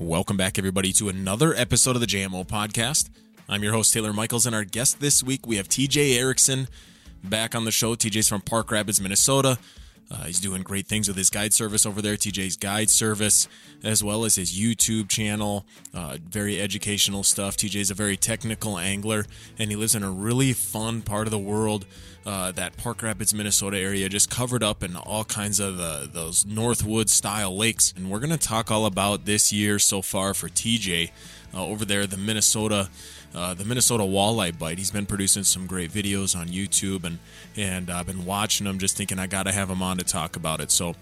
Welcome back, everybody, to another episode of the JMO podcast. I'm your host, Taylor Michaels, and our guest this week, we have TJ Erickson back on the show. TJ's from Park Rapids, Minnesota. Uh, he's doing great things with his guide service over there, TJ's Guide Service, as well as his YouTube channel. Uh, very educational stuff. TJ's a very technical angler, and he lives in a really fun part of the world. Uh, that Park Rapids, Minnesota area, just covered up in all kinds of uh, those Northwood style lakes. And we're going to talk all about this year so far for TJ uh, over there, the Minnesota uh, the Minnesota Walleye Bite. He's been producing some great videos on YouTube, and and I've been watching them, just thinking I got to have him on to talk about it. So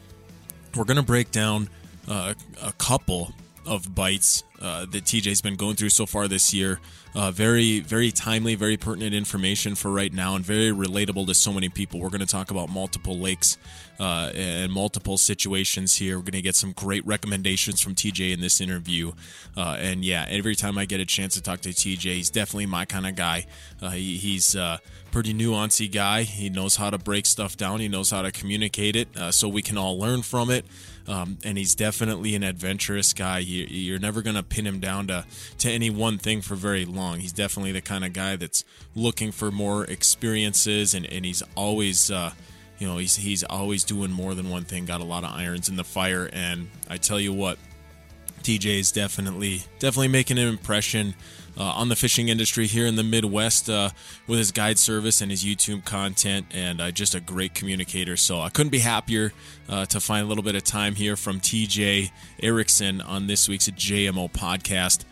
we're gonna break down uh, a couple of bites uh, that TJ's been going through so far this year. Uh, very, very timely, very pertinent information for right now, and very relatable to so many people. We're going to talk about multiple lakes uh, and multiple situations here. We're going to get some great recommendations from TJ in this interview. Uh, and yeah, every time I get a chance to talk to TJ, he's definitely my kind of guy. Uh, he, he's a pretty nuancy guy. He knows how to break stuff down. He knows how to communicate it, uh, so we can all learn from it. Um, and he's definitely an adventurous guy. You, are never going to pin him down to, to any one thing for very long. He's definitely the kind of guy that's looking for more experiences, and, and he's always, uh, you know, he's, he's always doing more than one thing, got a lot of irons in the fire. And I tell you what, TJ is definitely, definitely making an impression uh, on the fishing industry here in the Midwest uh, with his guide service and his YouTube content, and uh, just a great communicator. So I couldn't be happier uh, to find a little bit of time here from TJ Erickson on this week's JMO podcast.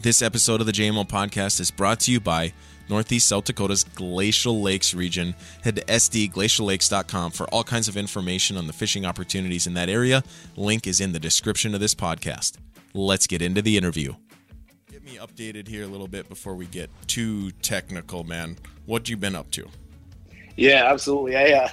This episode of the JMO podcast is brought to you by Northeast South Dakota's Glacial Lakes region. Head to sdglaciallakes.com for all kinds of information on the fishing opportunities in that area. Link is in the description of this podcast. Let's get into the interview me updated here a little bit before we get too technical, man. What you been up to? Yeah, absolutely. I uh,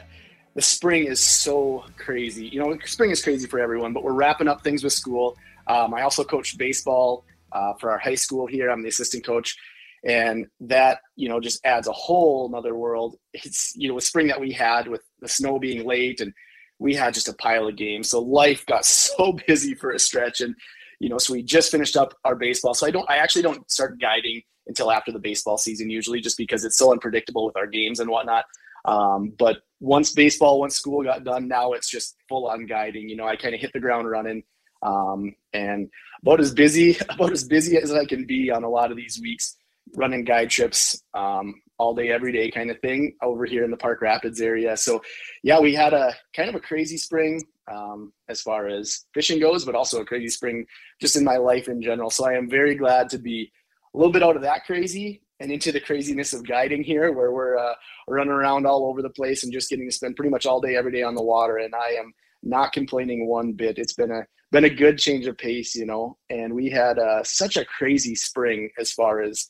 the spring is so crazy. You know, spring is crazy for everyone, but we're wrapping up things with school. Um, I also coach baseball uh, for our high school here. I'm the assistant coach, and that you know just adds a whole another world. It's you know with spring that we had with the snow being late and we had just a pile of games. So life got so busy for a stretch, and you know, so we just finished up our baseball. So I don't, I actually don't start guiding until after the baseball season usually, just because it's so unpredictable with our games and whatnot. Um, but once baseball, once school got done, now it's just full on guiding. You know, I kind of hit the ground running, um, and about as busy, about as busy as I can be on a lot of these weeks, running guide trips um, all day, every day kind of thing over here in the Park Rapids area. So, yeah, we had a kind of a crazy spring um, as far as fishing goes, but also a crazy spring just in my life in general. So I am very glad to be a little bit out of that crazy and into the craziness of guiding here, where we're uh, running around all over the place and just getting to spend pretty much all day, every day on the water. And I am not complaining one bit. It's been a been a good change of pace, you know. And we had uh, such a crazy spring as far as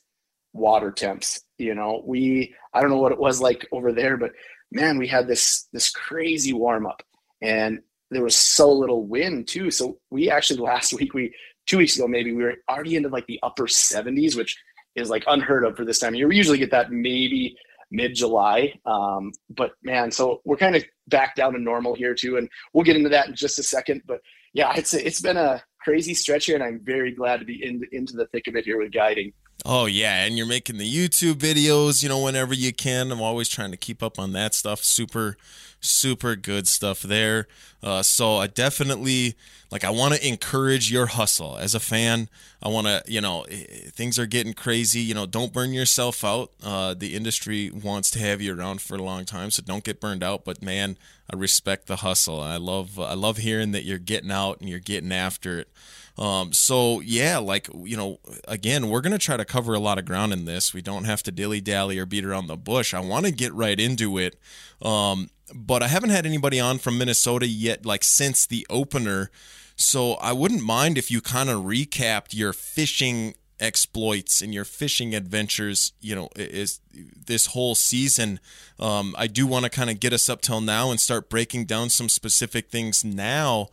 water temps. You know, we I don't know what it was like over there, but man, we had this this crazy warm up, and there was so little wind too. So we actually last week, we two weeks ago maybe, we were already into like the upper 70s, which is like unheard of for this time of year. We usually get that maybe mid July. Um, but man, so we're kind of back down to normal here too, and we'll get into that in just a second. But yeah, it's it's been a crazy stretch here, and I'm very glad to be in into the thick of it here with guiding. Oh yeah, and you're making the YouTube videos, you know, whenever you can. I'm always trying to keep up on that stuff. Super super good stuff there. Uh, so I definitely like I want to encourage your hustle as a fan. I want to, you know, things are getting crazy. You know, don't burn yourself out. Uh, the industry wants to have you around for a long time, so don't get burned out. But man, I respect the hustle. I love I love hearing that you're getting out and you're getting after it. Um, so yeah, like you know, again, we're gonna try to cover a lot of ground in this. We don't have to dilly dally or beat around the bush. I want to get right into it. Um, but I haven't had anybody on from Minnesota yet, like since the opener. So I wouldn't mind if you kind of recapped your fishing exploits and your fishing adventures, you know, is this whole season. Um, I do want to kind of get us up till now and start breaking down some specific things now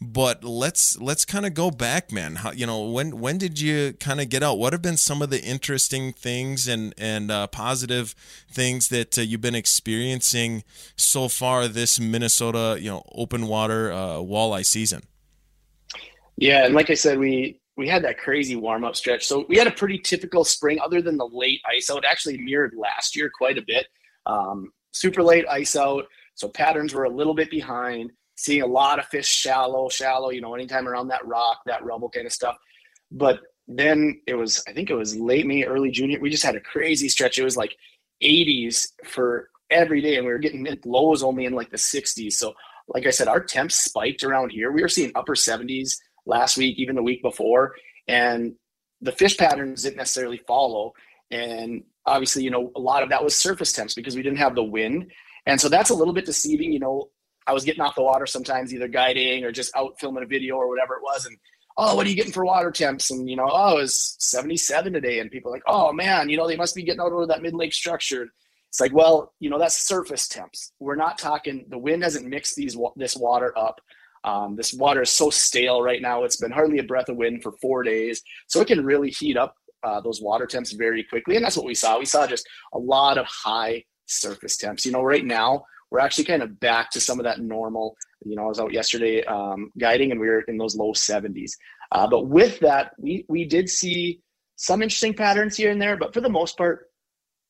but let's let's kind of go back, man. How, you know, when when did you kind of get out? What have been some of the interesting things and and uh, positive things that uh, you've been experiencing so far this Minnesota, you know, open water uh, walleye season? Yeah, and like I said, we we had that crazy warm up stretch. So we had a pretty typical spring, other than the late ice out. Actually, mirrored last year quite a bit. Um, super late ice out, so patterns were a little bit behind. Seeing a lot of fish shallow, shallow. You know, anytime around that rock, that rubble kind of stuff. But then it was, I think it was late May, early June. We just had a crazy stretch. It was like 80s for every day, and we were getting lows only in like the 60s. So, like I said, our temps spiked around here. We were seeing upper 70s last week, even the week before, and the fish patterns didn't necessarily follow. And obviously, you know, a lot of that was surface temps because we didn't have the wind. And so that's a little bit deceiving. You know, I was getting off the water sometimes, either guiding or just out filming a video or whatever it was. And, oh, what are you getting for water temps? And, you know, oh, it was 77 today. And people like, oh, man, you know, they must be getting out over that mid lake structure. It's like, well, you know, that's surface temps. We're not talking, the wind hasn't mixed these this water up. Um, this water is so stale right now. It's been hardly a breath of wind for four days. So it can really heat up uh, those water temps very quickly. And that's what we saw. We saw just a lot of high surface temps. You know, right now, we're actually kind of back to some of that normal. You know, I was out yesterday um, guiding and we were in those low 70s. Uh, but with that, we, we did see some interesting patterns here and there. But for the most part,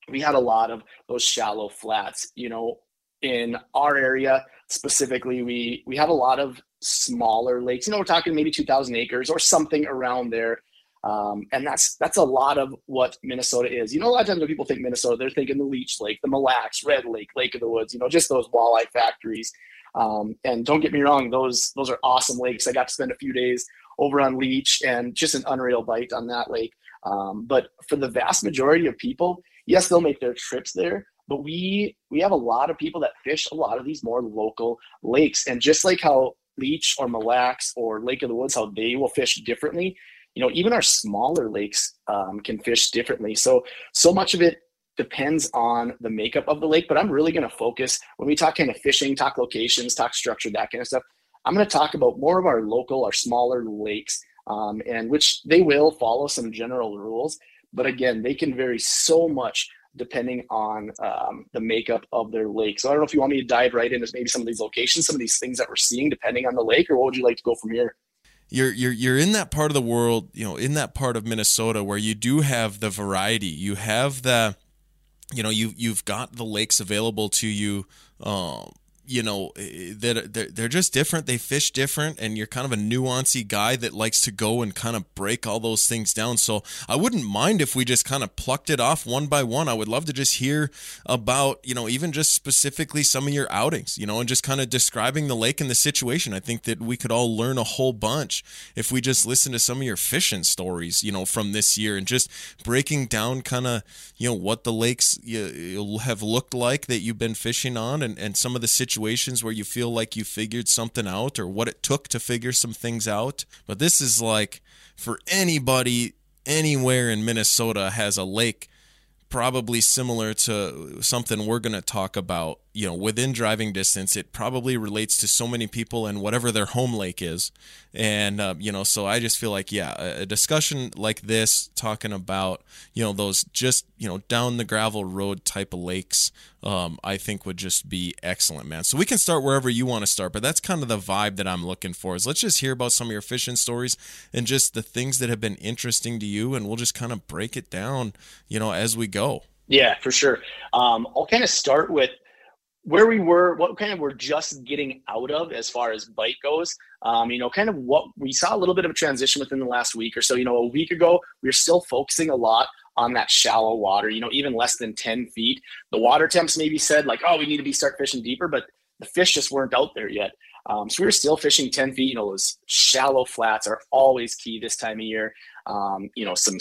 we had a lot of those shallow flats. You know, in our area specifically, we we have a lot of smaller lakes. You know, we're talking maybe 2,000 acres or something around there. Um, and that's that's a lot of what Minnesota is. You know, a lot of times when people think Minnesota, they're thinking the Leech Lake, the Mille Lacs, Red Lake, Lake of the Woods. You know, just those walleye factories. Um, and don't get me wrong; those those are awesome lakes. I got to spend a few days over on Leech, and just an unreal bite on that lake. Um, but for the vast majority of people, yes, they'll make their trips there, but we we have a lot of people that fish a lot of these more local lakes. And just like how Leech or Mille Lacs or Lake of the Woods, how they will fish differently, you know, even our smaller lakes um, can fish differently. So so much of it depends on the makeup of the lake. But I'm really going to focus when we talk kind of fishing, talk locations, talk structure, that kind of stuff. I'm going to talk about more of our local, our smaller lakes, um, and which they will follow some general rules. But again, they can vary so much depending on um, the makeup of their lake. So I don't know if you want me to dive right into maybe some of these locations, some of these things that we're seeing depending on the lake, or what would you like to go from here? You're you're you're in that part of the world, you know, in that part of Minnesota where you do have the variety. You have the, you know, you you've got the lakes available to you. Um, you know eh, that they're, they're just different. They fish different and you're kind of a nuancy guy that likes to go and kind of break all those things down. So i wouldn't mind if we just kind of plucked it off one by one. I would love to just hear about you know even just specifically some of your outings you know and just kind of describing the lake and the situation. I think that we could all learn a whole bunch if we just listen to some of your fishing stories you know from this year and just breaking down kind of you know what the lakes you, have looked like that you've been fishing on and, and some of the situations situations where you feel like you figured something out or what it took to figure some things out. But this is like for anybody anywhere in Minnesota has a lake probably similar to something we're going to talk about you know within driving distance it probably relates to so many people and whatever their home lake is. And uh, you know so i just feel like yeah a discussion like this talking about you know those just you know down the gravel road type of lakes um, i think would just be excellent man. So we can start wherever you want to start but that's kind of the vibe that i'm looking for is let's just hear about some of your fishing stories and just the things that have been interesting to you and we'll just kind of break it down you know as we go. Yeah for sure. Um, i'll kind of start with where we were, what kind of we're just getting out of as far as bite goes. Um, you know, kind of what we saw a little bit of a transition within the last week or so. You know, a week ago, we were still focusing a lot on that shallow water, you know, even less than 10 feet. The water temps maybe said, like, oh, we need to be start fishing deeper, but the fish just weren't out there yet. Um, so we were still fishing 10 feet. You know, those shallow flats are always key this time of year. Um, you know, some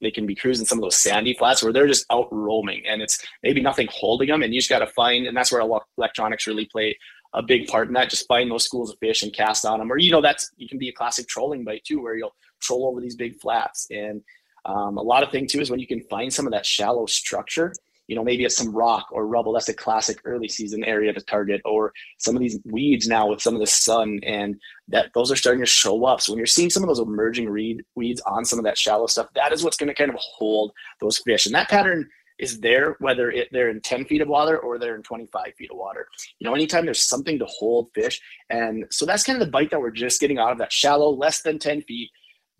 they can be cruising some of those sandy flats where they're just out roaming and it's maybe nothing holding them. And you just got to find, and that's where electronics really play a big part in that. Just find those schools of fish and cast on them. Or, you know, that's, you can be a classic trolling bite too, where you'll troll over these big flats. And um, a lot of thing too is when you can find some of that shallow structure you know, maybe it's some rock or rubble. That's a classic early season area to target, or some of these weeds now with some of the sun, and that those are starting to show up. So when you're seeing some of those emerging reed, weeds on some of that shallow stuff, that is what's going to kind of hold those fish. And that pattern is there, whether it, they're in 10 feet of water or they're in 25 feet of water. You know, anytime there's something to hold fish. And so that's kind of the bite that we're just getting out of that shallow, less than 10 feet.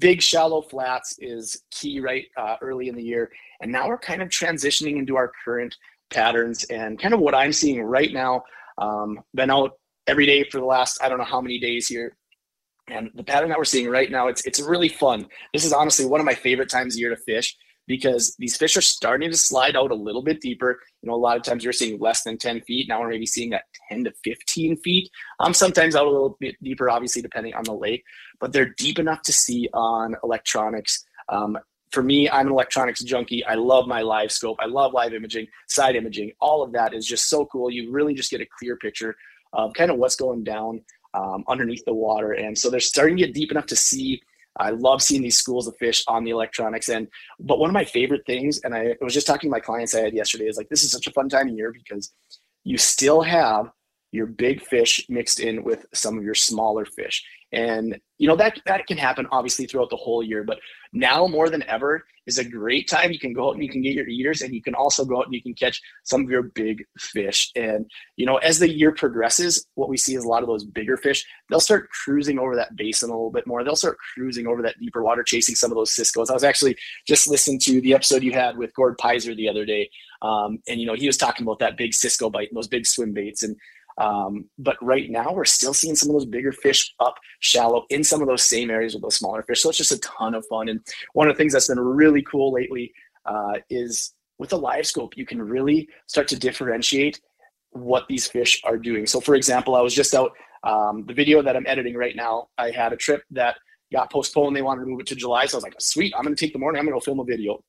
Big shallow flats is key right uh, early in the year. And now we're kind of transitioning into our current patterns and kind of what I'm seeing right now. Um, been out every day for the last, I don't know how many days here. And the pattern that we're seeing right now, it's it's really fun. This is honestly one of my favorite times of year to fish because these fish are starting to slide out a little bit deeper. You know, a lot of times you're seeing less than 10 feet. Now we're maybe seeing that 10 to 15 feet. Um, sometimes out a little bit deeper, obviously, depending on the lake, but they're deep enough to see on electronics. Um, for me, I'm an electronics junkie. I love my live scope. I love live imaging, side imaging. All of that is just so cool. You really just get a clear picture of kind of what's going down um, underneath the water. And so they're starting to get deep enough to see. I love seeing these schools of fish on the electronics. And but one of my favorite things, and I was just talking to my clients I had yesterday, is like this is such a fun time of year because you still have your big fish mixed in with some of your smaller fish. And you know that that can happen obviously throughout the whole year, but now more than ever is a great time. You can go out and you can get your eaters, and you can also go out and you can catch some of your big fish. And you know, as the year progresses, what we see is a lot of those bigger fish. They'll start cruising over that basin a little bit more. They'll start cruising over that deeper water, chasing some of those ciscos. I was actually just listening to the episode you had with Gord Pyzer the other day, um, and you know he was talking about that big cisco bite and those big swim baits and um, but right now, we're still seeing some of those bigger fish up shallow in some of those same areas with those smaller fish. So it's just a ton of fun. And one of the things that's been really cool lately uh, is with the live scope, you can really start to differentiate what these fish are doing. So, for example, I was just out um, the video that I'm editing right now. I had a trip that got postponed. They wanted to move it to July. So I was like, sweet, I'm going to take the morning. I'm going to go film a video.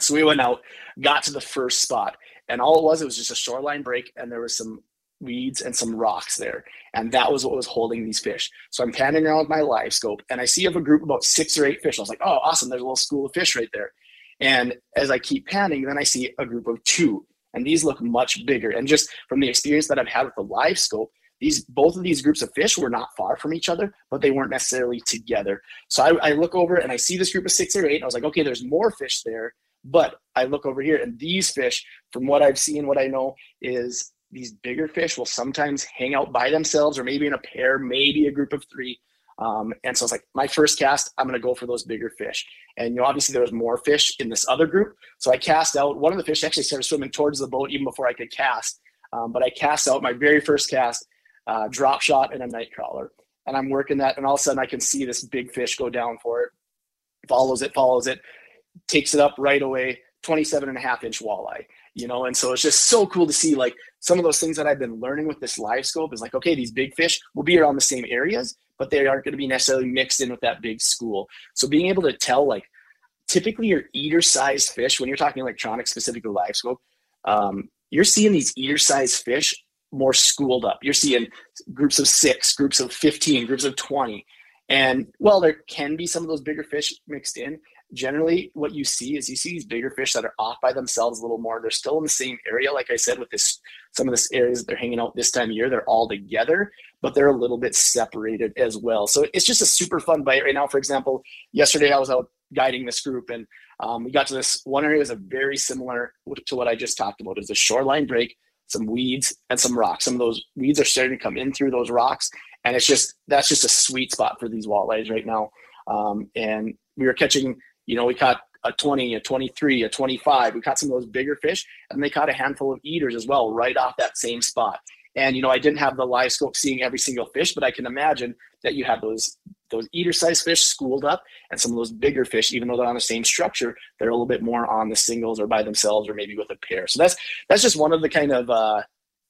So we went out, got to the first spot, and all it was, it was just a shoreline break, and there was some weeds and some rocks there. And that was what was holding these fish. So I'm panning around with my live scope and I see of a group about six or eight fish. I was like, oh, awesome. There's a little school of fish right there. And as I keep panning, then I see a group of two. And these look much bigger. And just from the experience that I've had with the live scope, these both of these groups of fish were not far from each other, but they weren't necessarily together. So I, I look over and I see this group of six or eight. And I was like, okay, there's more fish there. But I look over here and these fish, from what I've seen, what I know is these bigger fish will sometimes hang out by themselves or maybe in a pair, maybe a group of three. Um, and so I was like, my first cast, I'm going to go for those bigger fish. And you know, obviously there was more fish in this other group. So I cast out one of the fish actually started swimming towards the boat even before I could cast. Um, but I cast out my very first cast, uh, drop shot and a night crawler. And I'm working that. And all of a sudden I can see this big fish go down for it, follows it, follows it, takes it up right away, 27 and a half inch walleye you know and so it's just so cool to see like some of those things that i've been learning with this live scope is like okay these big fish will be around the same areas but they aren't going to be necessarily mixed in with that big school. So being able to tell like typically your eater sized fish when you're talking electronic specifically live scope um, you're seeing these eater sized fish more schooled up. You're seeing groups of six groups of 15 groups of 20 and well there can be some of those bigger fish mixed in generally what you see is you see these bigger fish that are off by themselves a little more. They're still in the same area, like I said, with this some of this areas that they're hanging out this time of year. They're all together, but they're a little bit separated as well. So it's just a super fun bite right now. For example, yesterday I was out guiding this group and um, we got to this one area was a very similar to what I just talked about. Is a shoreline break, some weeds and some rocks. Some of those weeds are starting to come in through those rocks, and it's just that's just a sweet spot for these walleyes right now. Um, and we were catching you know, we caught a 20, a 23, a 25. We caught some of those bigger fish, and they caught a handful of eaters as well, right off that same spot. And you know, I didn't have the live scope seeing every single fish, but I can imagine that you have those those eater-sized fish schooled up, and some of those bigger fish, even though they're on the same structure, they're a little bit more on the singles or by themselves, or maybe with a pair. So that's that's just one of the kind of uh,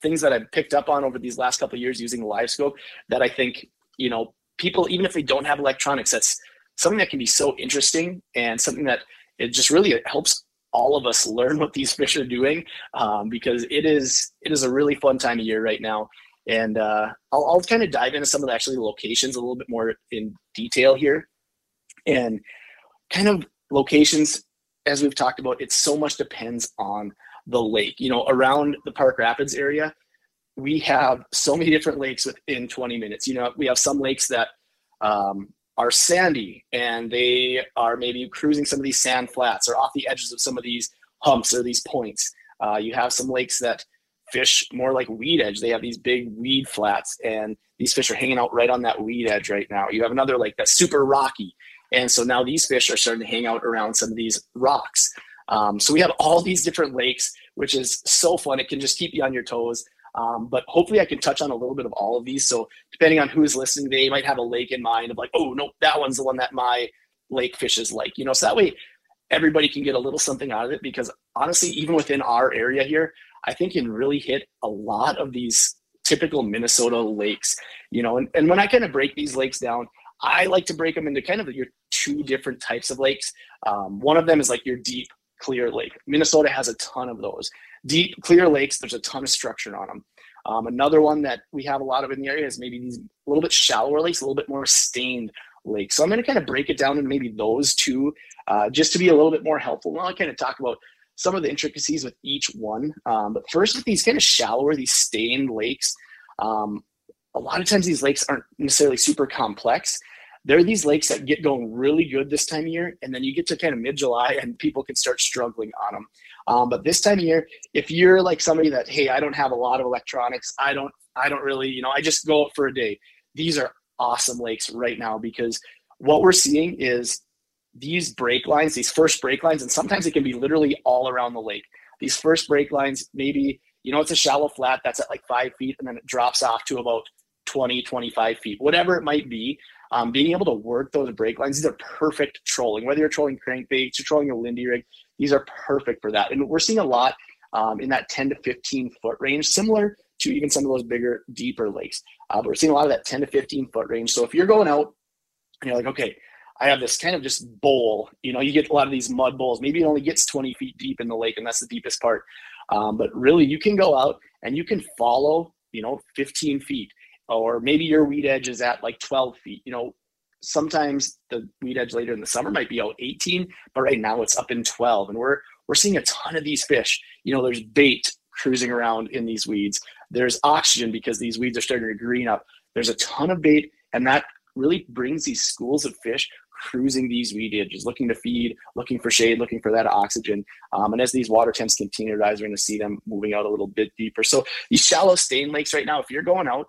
things that I've picked up on over these last couple years using live scope that I think you know people, even if they don't have electronics, that's something that can be so interesting and something that it just really helps all of us learn what these fish are doing um, because it is it is a really fun time of year right now. And uh, I'll, I'll kind of dive into some of the actually locations a little bit more in detail here. And kind of locations as we've talked about it so much depends on the lake. You know around the park rapids area we have so many different lakes within 20 minutes. You know we have some lakes that um, are sandy and they are maybe cruising some of these sand flats or off the edges of some of these humps or these points. Uh, you have some lakes that fish more like weed edge. They have these big weed flats, and these fish are hanging out right on that weed edge right now. You have another lake that's super rocky, and so now these fish are starting to hang out around some of these rocks. Um, so we have all these different lakes, which is so fun. It can just keep you on your toes. Um, but hopefully, I can touch on a little bit of all of these. So depending on who's listening, they might have a lake in mind of like, oh no, that one's the one that my lake fishes like. You know, so that way everybody can get a little something out of it. Because honestly, even within our area here, I think can really hit a lot of these typical Minnesota lakes. You know, and, and when I kind of break these lakes down, I like to break them into kind of your two different types of lakes. Um, one of them is like your deep clear lake. Minnesota has a ton of those. Deep, clear lakes, there's a ton of structure on them. Um, another one that we have a lot of in the area is maybe these a little bit shallower lakes, a little bit more stained lakes. So I'm going to kind of break it down into maybe those two uh, just to be a little bit more helpful. And I'll kind of talk about some of the intricacies with each one. Um, but first, with these kind of shallower, these stained lakes, um, a lot of times these lakes aren't necessarily super complex there are these lakes that get going really good this time of year, and then you get to kind of mid July and people can start struggling on them. Um, but this time of year, if you're like somebody that, hey, I don't have a lot of electronics, I don't, I don't really, you know, I just go out for a day. These are awesome lakes right now because what we're seeing is these break lines, these first break lines, and sometimes it can be literally all around the lake. These first break lines, maybe, you know, it's a shallow flat that's at like five feet and then it drops off to about 20, 25 feet, whatever it might be um, being able to work those break lines, these are perfect trolling. Whether you're trolling crankbaits, you're trolling a Lindy rig, these are perfect for that. And we're seeing a lot um, in that 10 to 15 foot range, similar to even some of those bigger, deeper lakes. Uh, but we're seeing a lot of that 10 to 15 foot range. So if you're going out and you're like, okay, I have this kind of just bowl, you know, you get a lot of these mud bowls. Maybe it only gets 20 feet deep in the lake, and that's the deepest part. Um, but really, you can go out and you can follow, you know, 15 feet or maybe your weed edge is at like 12 feet. You know, sometimes the weed edge later in the summer might be out 18, but right now it's up in 12. And we're we're seeing a ton of these fish. You know, there's bait cruising around in these weeds. There's oxygen because these weeds are starting to green up. There's a ton of bait, and that really brings these schools of fish cruising these weed edges, looking to feed, looking for shade, looking for that oxygen. Um, and as these water temps continue to rise, we're going to see them moving out a little bit deeper. So these shallow stain lakes right now, if you're going out,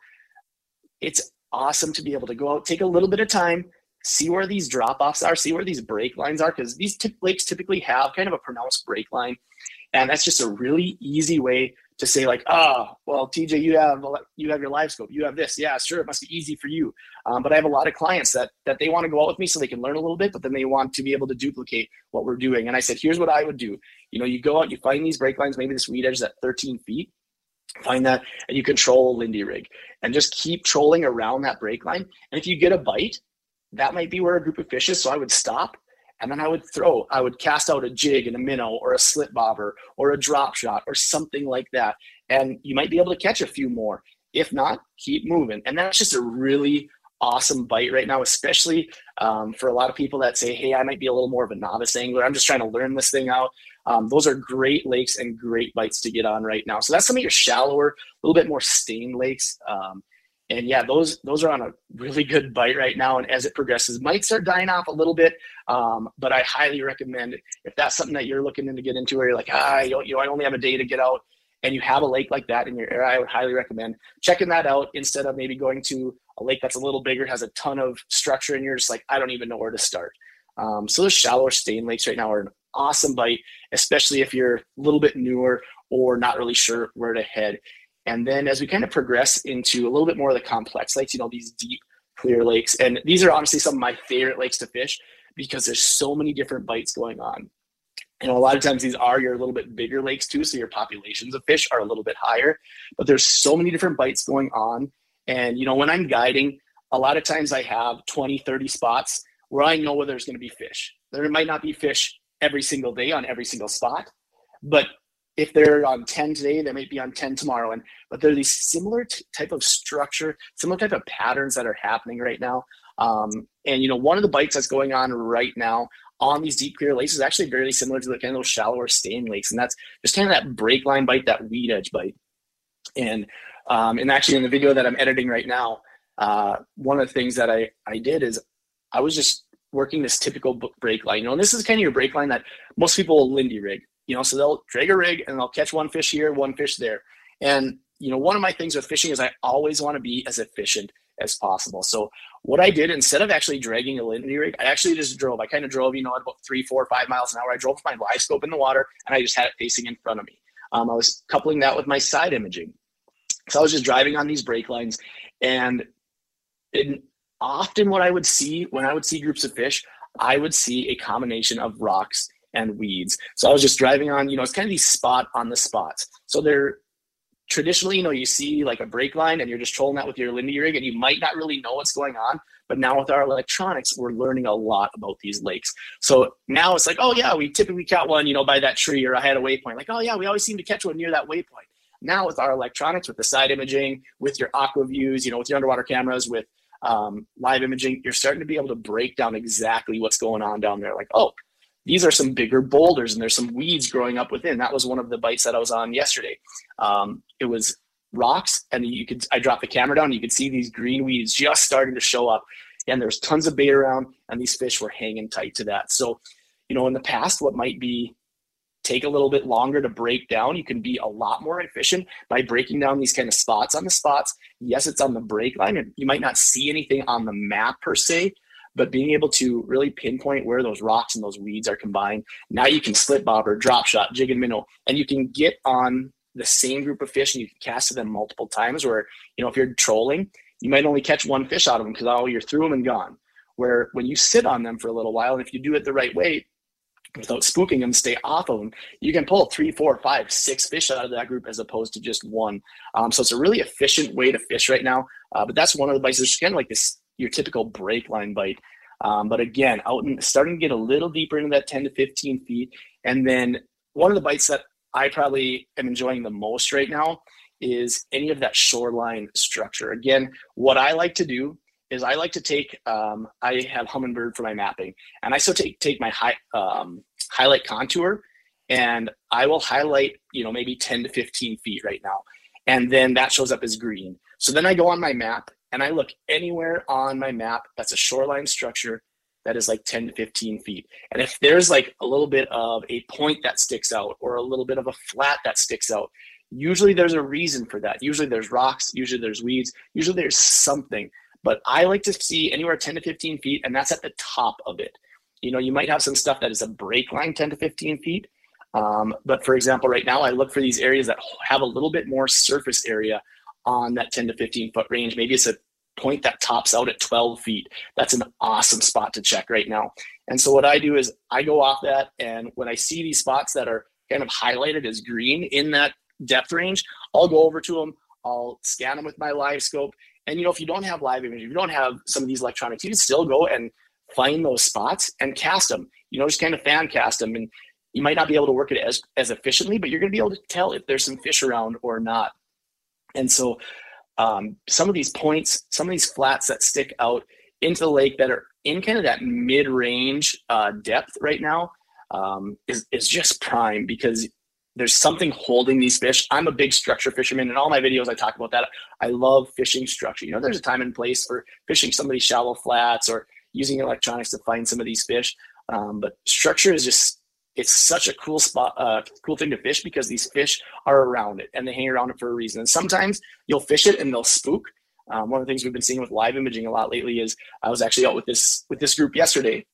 it's awesome to be able to go out, take a little bit of time, see where these drop offs are, see where these break lines are, because these lakes typically have kind of a pronounced break line. And that's just a really easy way to say like, oh, well, TJ, you have you have your live scope, you have this, yeah, sure, it must be easy for you. Um, but I have a lot of clients that that they want to go out with me so they can learn a little bit, but then they want to be able to duplicate what we're doing. And I said, here's what I would do. You know, you go out, you find these break lines, maybe this weed edge is at 13 feet, find that and you control Lindy rig and just keep trolling around that break line. And if you get a bite, that might be where a group of fish is. So I would stop and then I would throw, I would cast out a jig and a minnow or a slip bobber or a drop shot or something like that. And you might be able to catch a few more. If not, keep moving. And that's just a really awesome bite right now, especially um, for a lot of people that say, hey, I might be a little more of a novice angler. I'm just trying to learn this thing out. Um, those are great lakes and great bites to get on right now. So that's some of your shallower, a little bit more stained lakes. Um, and yeah, those those are on a really good bite right now. And as it progresses, might start dying off a little bit. Um, but I highly recommend if that's something that you're looking to get into, where you're like, ah, you know, I only have a day to get out, and you have a lake like that in your area, I would highly recommend checking that out instead of maybe going to a lake that's a little bigger, has a ton of structure, and you're just like, I don't even know where to start. Um, so those shallower stain lakes right now are an awesome bite, especially if you're a little bit newer or not really sure where to head. And then as we kind of progress into a little bit more of the complex lakes, you know, these deep, clear lakes, and these are honestly some of my favorite lakes to fish because there's so many different bites going on. You know, a lot of times these are your little bit bigger lakes too, so your populations of fish are a little bit higher, but there's so many different bites going on. And, you know, when I'm guiding, a lot of times I have 20, 30 spots where I know where there's going to be fish. There might not be fish every single day on every single spot. But if they're on 10 today, they might be on 10 tomorrow. And but there are these similar t- type of structure, similar type of patterns that are happening right now. Um, and you know, one of the bites that's going on right now on these deep clear lakes is actually very similar to the kind of those shallower stain lakes, and that's just kind of that break line bite, that weed edge bite. And um, and actually, in the video that I'm editing right now, uh, one of the things that I I did is I was just working this typical break line. You know, and this is kind of your break line that most people will Lindy rig. you know, so they'll drag a rig and they'll catch one fish here, one fish there. And, you know, one of my things with fishing is I always want to be as efficient as possible. So what I did instead of actually dragging a Lindy rig, I actually just drove. I kind of drove, you know, at about three, four, five miles an hour. I drove my live scope in the water and I just had it facing in front of me. Um, I was coupling that with my side imaging. So I was just driving on these break lines and it, often what I would see when I would see groups of fish, I would see a combination of rocks and weeds. So I was just driving on, you know, it's kind of these spot on the spots. So they're traditionally, you know, you see like a break line and you're just trolling that with your Lindy rig and you might not really know what's going on. But now with our electronics, we're learning a lot about these lakes. So now it's like, oh yeah, we typically caught one, you know, by that tree or I had a waypoint. Like, oh yeah, we always seem to catch one near that waypoint. Now with our electronics, with the side imaging, with your Aqua-Vus, you know, with your underwater cameras, with um, live imaging, you're starting to be able to break down exactly what's going on down there. Like, oh, these are some bigger boulders and there's some weeds growing up within. That was one of the bites that I was on yesterday. Um, it was rocks, and you could I dropped the camera down, and you could see these green weeds just starting to show up, and there's tons of bait around, and these fish were hanging tight to that. So, you know, in the past, what might be take a little bit longer to break down. You can be a lot more efficient by breaking down these kind of spots on the spots. Yes, it's on the break line, and you might not see anything on the map per se, but being able to really pinpoint where those rocks and those weeds are combined. Now you can slip bobber, drop shot, jig and minnow, and you can get on the same group of fish and you can cast to them multiple times. Where you know if you're trolling, you might only catch one fish out of them because oh you're through them and gone. Where when you sit on them for a little while, and if you do it the right way, without spooking them, stay off of them, you can pull three, four, five, six fish out of that group as opposed to just one. Um, so it's a really efficient way to fish right now. Uh, but that's one of the bites. It's kind of like this your typical break line bite. Um, but again, out and starting to get a little deeper into that 10 to 15 feet. And then one of the bites that I probably am enjoying the most right now is any of that shoreline structure. Again, what I like to do is I like to take um, I have Humminbird for my mapping, and I still take take my high, um, highlight contour, and I will highlight you know maybe 10 to 15 feet right now, and then that shows up as green. So then I go on my map and I look anywhere on my map that's a shoreline structure that is like 10 to 15 feet. And if there's like a little bit of a point that sticks out or a little bit of a flat that sticks out, usually there's a reason for that. Usually there's rocks, usually there's weeds, usually there's something. But I like to see anywhere 10 to 15 feet, and that's at the top of it. You know, you might have some stuff that is a break line 10 to 15 feet. Um, but for example, right now I look for these areas that have a little bit more surface area on that 10 to 15 foot range. Maybe it's a point that tops out at 12 feet. That's an awesome spot to check right now. And so what I do is I go off that, and when I see these spots that are kind of highlighted as green in that depth range, I'll go over to them. I'll scan them with my live scope. And you know, if you don't have live image, if you don't have some of these electronics, you can still go and find those spots and cast them. You know, just kind of fan cast them, and you might not be able to work it as as efficiently, but you're going to be able to tell if there's some fish around or not. And so um, some of these points, some of these flats that stick out into the lake that are in kind of that mid-range uh, depth right now um, is, is just prime because there's something holding these fish. I'm a big structure fisherman. In all my videos, I talk about that. I love fishing structure. You know, there's a time and place for fishing some of these shallow flats or using electronics to find some of these fish. Um, but structure is just it's such a cool spot, uh, cool thing to fish because these fish are around it and they hang around it for a reason. And sometimes you'll fish it and they'll spook. Um, one of the things we've been seeing with live imaging a lot lately is I was actually out with this with this group yesterday,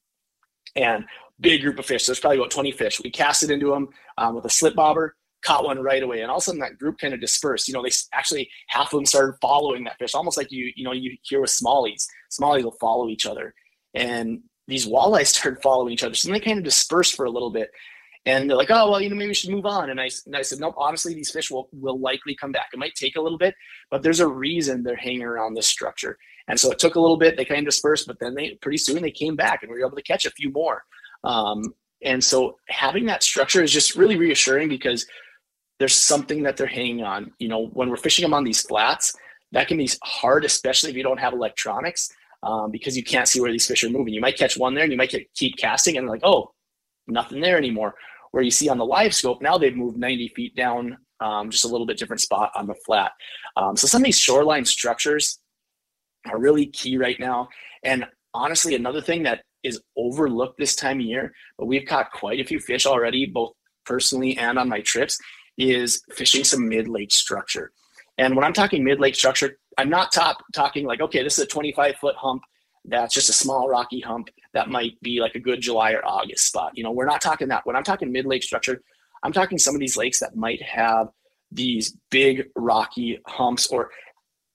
and big group of fish. There's probably about 20 fish. We cast it into them um, with a slip bobber, caught one right away, and all of a sudden that group kind of dispersed. You know, they actually half of them started following that fish, almost like you you know you hear with smallies. Smallies will follow each other, and these walleyes started following each other. So they kind of dispersed for a little bit. And they're like, oh, well, you know, maybe we should move on. And I, and I said, nope, honestly, these fish will, will likely come back. It might take a little bit, but there's a reason they're hanging around this structure. And so it took a little bit. They kind of dispersed, but then they pretty soon they came back and we were able to catch a few more. Um, and so having that structure is just really reassuring because there's something that they're hanging on. You know, when we're fishing them on these flats, that can be hard, especially if you don't have electronics um, because you can't see where these fish are moving. You might catch one there and you might get, keep casting and like, oh, nothing there anymore. Where you see on the live scope, now they've moved 90 feet down, um, just a little bit different spot on the flat. Um, so some of these shoreline structures are really key right now. And honestly, another thing that is overlooked this time of year, but we've caught quite a few fish already, both personally and on my trips is fishing some mid lake structure. And when I'm talking mid lake structure, I'm not top, talking like, okay, this is a 25 foot hump that's just a small rocky hump that might be like a good July or August spot. You know, we're not talking that. When I'm talking mid lake structure, I'm talking some of these lakes that might have these big rocky humps or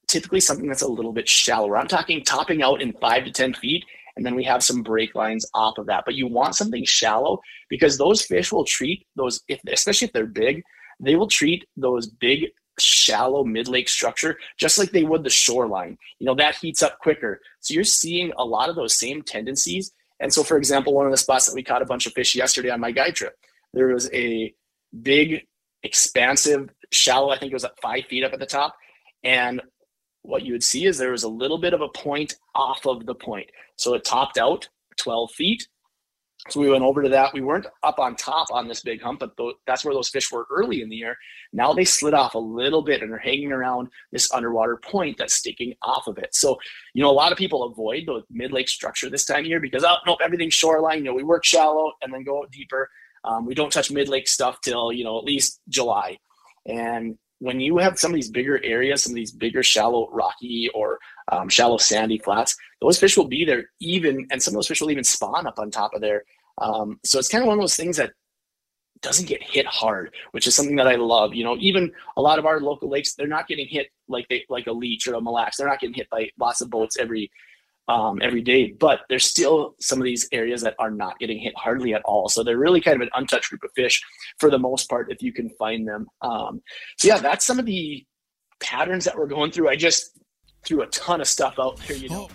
typically something that's a little bit shallower. I'm talking topping out in five to 10 feet, and then we have some break lines off of that. But you want something shallow because those fish will treat those, if, especially if they're big, they will treat those big shallow mid lake structure just like they would the shoreline. You know, that heats up quicker. So you're seeing a lot of those same tendencies. And so, for example, one of the spots that we caught a bunch of fish yesterday on my guide trip, there was a big, expansive, shallow, I think it was at five feet up at the top. And what you would see is there was a little bit of a point off of the point. So it topped out 12 feet so we went over to that. We weren't up on top on this big hump, but th- that's where those fish were early in the year. Now they slid off a little bit and are hanging around this underwater point that's sticking off of it. So, you know, a lot of people avoid the mid lake structure this time of year because, oh, nope, everything's shoreline. You know, we work shallow and then go deeper. Um, we don't touch mid lake stuff till, you know, at least July. And when you have some of these bigger areas, some of these bigger shallow rocky or um, shallow sandy flats, those fish will be there even, and some of those fish will even spawn up on top of there. Um, so it's kind of one of those things that doesn't get hit hard, which is something that I love. You know, even a lot of our local lakes, they're not getting hit like they like a leech or a Mille Lacs. They're not getting hit by lots of boats every um, every day, but there's still some of these areas that are not getting hit hardly at all. So they're really kind of an untouched group of fish for the most part, if you can find them. Um, so yeah, that's some of the patterns that we're going through. I just threw a ton of stuff out there, you know.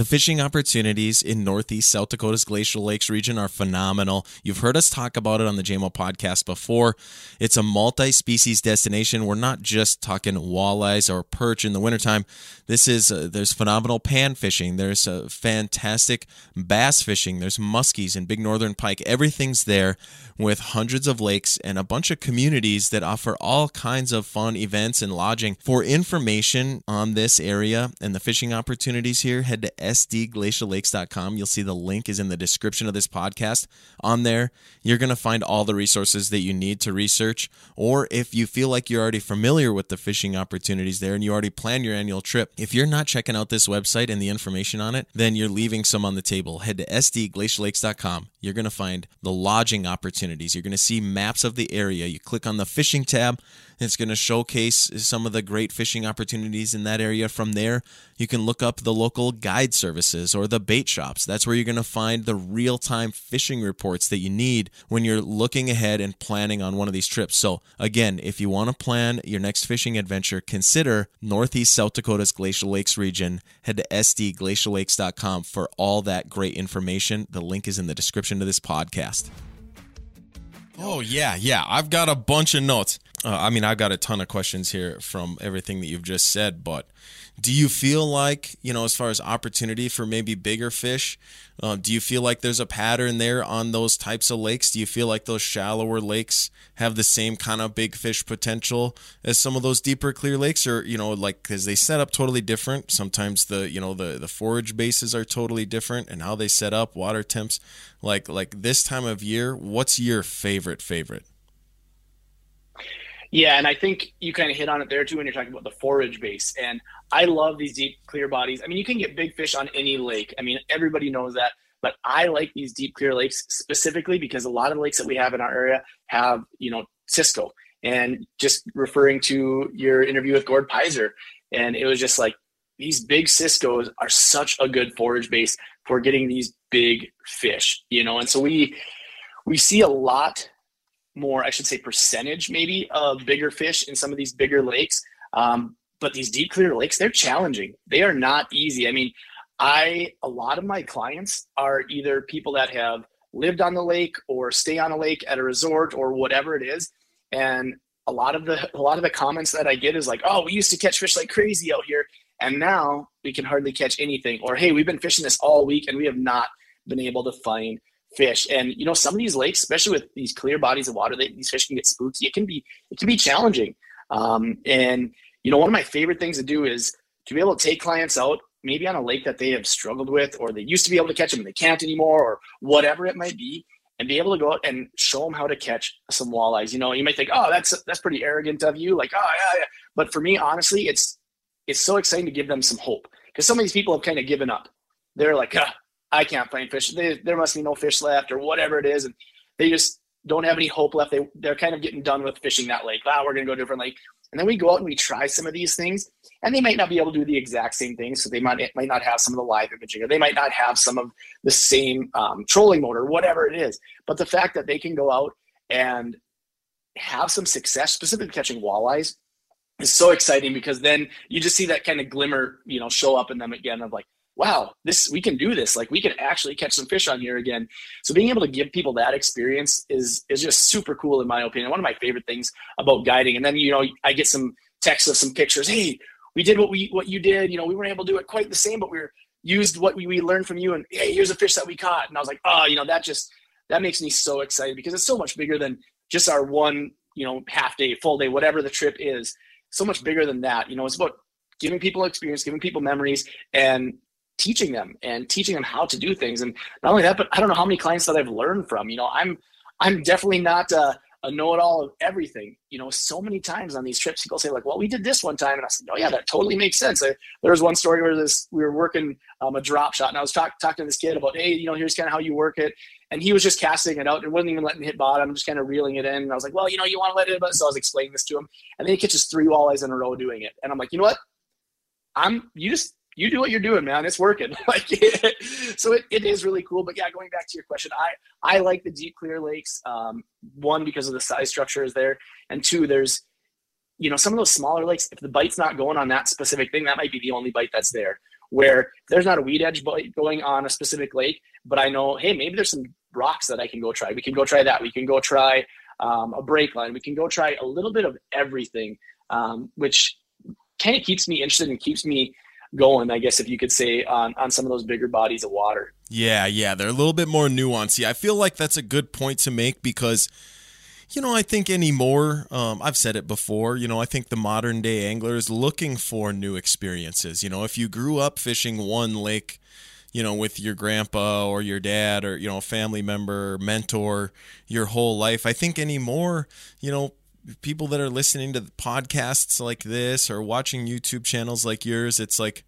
The fishing opportunities in Northeast South Dakota's Glacial Lakes region are phenomenal. You've heard us talk about it on the JMO podcast before. It's a multi species destination. We're not just talking walleyes or perch in the wintertime. This is, uh, there's phenomenal pan fishing. There's uh, fantastic bass fishing. There's muskies and big northern pike. Everything's there with hundreds of lakes and a bunch of communities that offer all kinds of fun events and lodging. For information on this area and the fishing opportunities here, head to sdglaciallakes.com. You'll see the link is in the description of this podcast. On there, you're going to find all the resources that you need to research. Or if you feel like you're already familiar with the fishing opportunities there and you already plan your annual trip, if you're not checking out this website and the information on it, then you're leaving some on the table. Head to sdglaciallakes.com. You're going to find the lodging opportunities. You're going to see maps of the area. You click on the fishing tab it's going to showcase some of the great fishing opportunities in that area. From there, you can look up the local guide services or the bait shops. That's where you're going to find the real time fishing reports that you need when you're looking ahead and planning on one of these trips. So, again, if you want to plan your next fishing adventure, consider Northeast South Dakota's Glacial Lakes region. Head to sdglaciallakes.com for all that great information. The link is in the description of this podcast. Oh, yeah, yeah. I've got a bunch of notes. Uh, I mean, I've got a ton of questions here from everything that you've just said, but do you feel like, you know, as far as opportunity for maybe bigger fish, uh, do you feel like there's a pattern there on those types of lakes? Do you feel like those shallower lakes have the same kind of big fish potential as some of those deeper clear lakes or, you know, like cuz they set up totally different. Sometimes the, you know, the the forage bases are totally different and how they set up, water temps. Like like this time of year, what's your favorite favorite? Yeah, and I think you kind of hit on it there too when you're talking about the forage base. And I love these deep, clear bodies. I mean, you can get big fish on any lake. I mean, everybody knows that. But I like these deep, clear lakes specifically because a lot of the lakes that we have in our area have, you know, Cisco. And just referring to your interview with Gord Pyzer, and it was just like these big Cisco's are such a good forage base for getting these big fish, you know. And so we we see a lot more, I should say, percentage maybe of bigger fish in some of these bigger lakes. Um, but these deep clear lakes, they're challenging. They are not easy. I mean, I a lot of my clients are either people that have lived on the lake or stay on a lake at a resort or whatever it is, and a lot of the a lot of the comments that I get is like, "Oh, we used to catch fish like crazy out here, and now we can hardly catch anything," or "Hey, we've been fishing this all week and we have not been able to find fish. And you know, some of these lakes, especially with these clear bodies of water, they, these fish can get spooky. It can be it can be challenging. Um, and you know, one of my favorite things to do is to be able to take clients out, maybe on a lake that they have struggled with, or they used to be able to catch them and they can't anymore, or whatever it might be, and be able to go out and show them how to catch some walleyes. You know, you might think, oh, that's that's pretty arrogant of you, like, oh yeah, yeah. But for me, honestly, it's it's so exciting to give them some hope because some of these people have kind of given up. They're like, ah, I can't find fish. They, there must be no fish left or whatever it is, and they just don't have any hope left. They they're kind of getting done with fishing that lake. Ah, we're gonna go to a different lake. And then we go out and we try some of these things, and they might not be able to do the exact same things. So they might might not have some of the live imaging, or they might not have some of the same um, trolling motor, whatever it is. But the fact that they can go out and have some success, specifically catching walleyes, is so exciting because then you just see that kind of glimmer, you know, show up in them again of like, wow, this we can do this. Like we can actually catch some fish on here again. So being able to give people that experience is is just super cool in my opinion. One of my favorite things about guiding. And then you know I get some texts of some pictures. Hey, we did what we what you did. You know we weren't able to do it quite the same, but we were used what we, we learned from you. And hey, here's a fish that we caught. And I was like, oh, you know that just that makes me so excited because it's so much bigger than just our one you know half day, full day, whatever the trip is. So much bigger than that. You know it's about giving people experience, giving people memories, and teaching them and teaching them how to do things. And not only that, but I don't know how many clients that I've learned from. You know, I'm I'm definitely not a, a know-it-all of everything. You know, so many times on these trips, people say like, "Well, we did this one time," and I said, "Oh yeah, that totally makes sense." I, there was one story where this we were working um, a drop shot, and I was talk, talking to this kid about, "Hey, you know, here's kind of how you work it," and he was just casting it out and wasn't even letting it hit bottom, just kind of reeling it in. And I was like, "Well, you know, you want to let it," but so I was explaining this to him, and then he catches three walleyes in a row doing it, and I'm like, "You know what? I'm you just you do what you're doing, man. It's working. like, so it, it is really cool. But yeah, going back to your question, I, I like the deep clear lakes. Um, one, because of the size structure is there. And two, there's, you know, some of those smaller lakes, if the bite's not going on that specific thing, that might be the only bite that's there. Where there's not a weed edge bite going on a specific lake, but I know, hey, maybe there's some rocks that I can go try. We can go try that. We can go try um, a break line. We can go try a little bit of everything, um, which kind of keeps me interested and keeps me going, I guess if you could say, on on some of those bigger bodies of water. Yeah, yeah, they're a little bit more nuanced. Yeah, I feel like that's a good point to make because. You know, I think anymore, um, I've said it before, you know, I think the modern day angler is looking for new experiences. You know, if you grew up fishing one lake, you know, with your grandpa or your dad or, you know, a family member, mentor your whole life, I think anymore, you know, people that are listening to podcasts like this or watching YouTube channels like yours, it's like,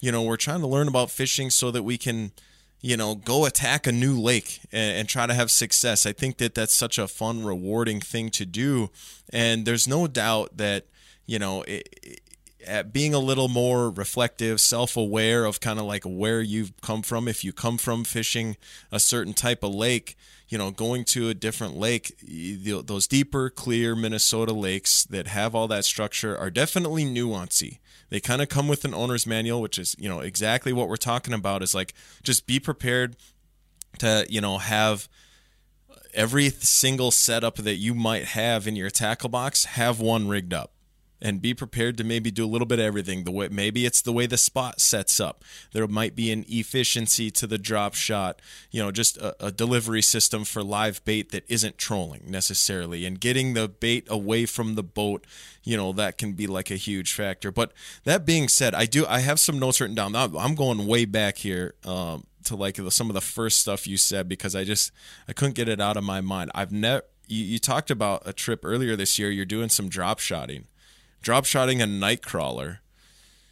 you know, we're trying to learn about fishing so that we can, you know, go attack a new lake and, and, try to have success. I think that that's such a fun, rewarding thing to do. And there's no doubt that, you know, it, it, being a little more reflective, self aware of kind of like where you've come from, if you come from fishing a certain type of lake, you know, going to a different lake, those deeper, clear Minnesota lakes that have all that structure are definitely nuancy. They kind of come with an owner's manual, which is, you know, exactly what we're talking about is like just be prepared to, you know, have every single setup that you might have in your tackle box, have one rigged up and be prepared to maybe do a little bit of everything. The way maybe it's the way the spot sets up. There might be an efficiency to the drop shot, you know, just a, a, delivery system for live bait that isn't trolling necessarily, and getting the bait away from the boat. You know, that can be like a huge factor. But that being said, I do I have some notes written down. I'm going way back here. Um, to like some of the first stuff you said because I just I couldn't get it out of my mind. I've never you, you talked about a trip earlier this year. You're doing some drop shotting drop shotting a nightcrawler.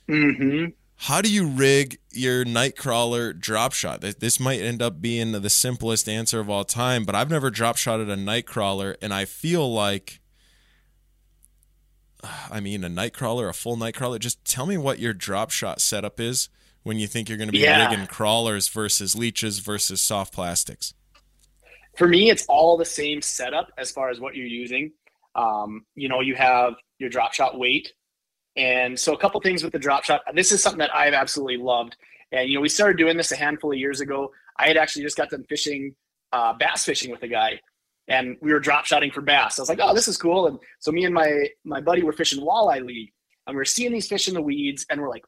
Mm-hmm. How do you rig your nightcrawler drop shot? This might end up being the simplest answer of all time, but I've never drop shotted a nightcrawler, and I feel like, I mean, a nightcrawler, a full nightcrawler. Just tell me what your drop shot setup is when you think you're going to be yeah. rigging crawlers versus leeches versus soft plastics. For me, it's all the same setup as far as what you're using. Um, you know, you have your drop shot weight. And so a couple things with the drop shot. This is something that I've absolutely loved. And you know, we started doing this a handful of years ago. I had actually just got done fishing, uh, bass fishing with a guy, and we were drop shotting for bass. I was like, "Oh, this is cool!" And so me and my my buddy were fishing walleye league, and we were seeing these fish in the weeds, and we're like,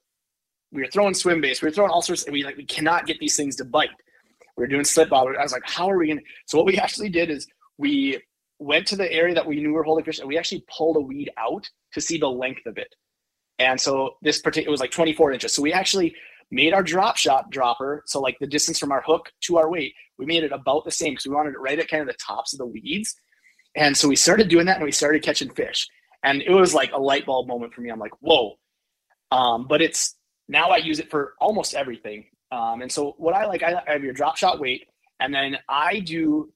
we were throwing swim baits, we were throwing all sorts, and we like we cannot get these things to bite. We were doing slip bob. I was like, "How are we gonna?" So what we actually did is we went to the area that we knew were holding fish and we actually pulled a weed out to see the length of it. And so this particular, it was like 24 inches. So we actually made our drop shot dropper. So like the distance from our hook to our weight, we made it about the same because we wanted it right at kind of the tops of the weeds. And so we started doing that and we started catching fish. And it was like a light bulb moment for me. I'm like, whoa. Um, but it's now I use it for almost everything. Um, and so what I like, I, I have your drop shot weight, and then I do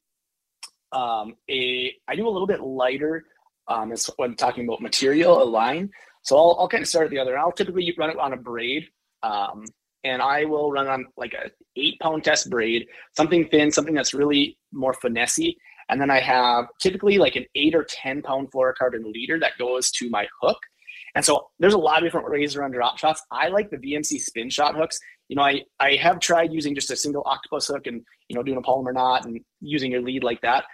um, a I do a little bit lighter um, when talking about material, a line. So I'll, I'll kind of start at the other. I'll typically run it on a braid, um, and I will run on like a eight pound test braid, something thin, something that's really more finessey. And then I have typically like an eight or 10 pound fluorocarbon leader that goes to my hook. And so there's a lot of different ways around drop shots. I like the VMC spin shot hooks. You know, I, I have tried using just a single octopus hook and, you know, doing a Palomar knot and using your lead like that.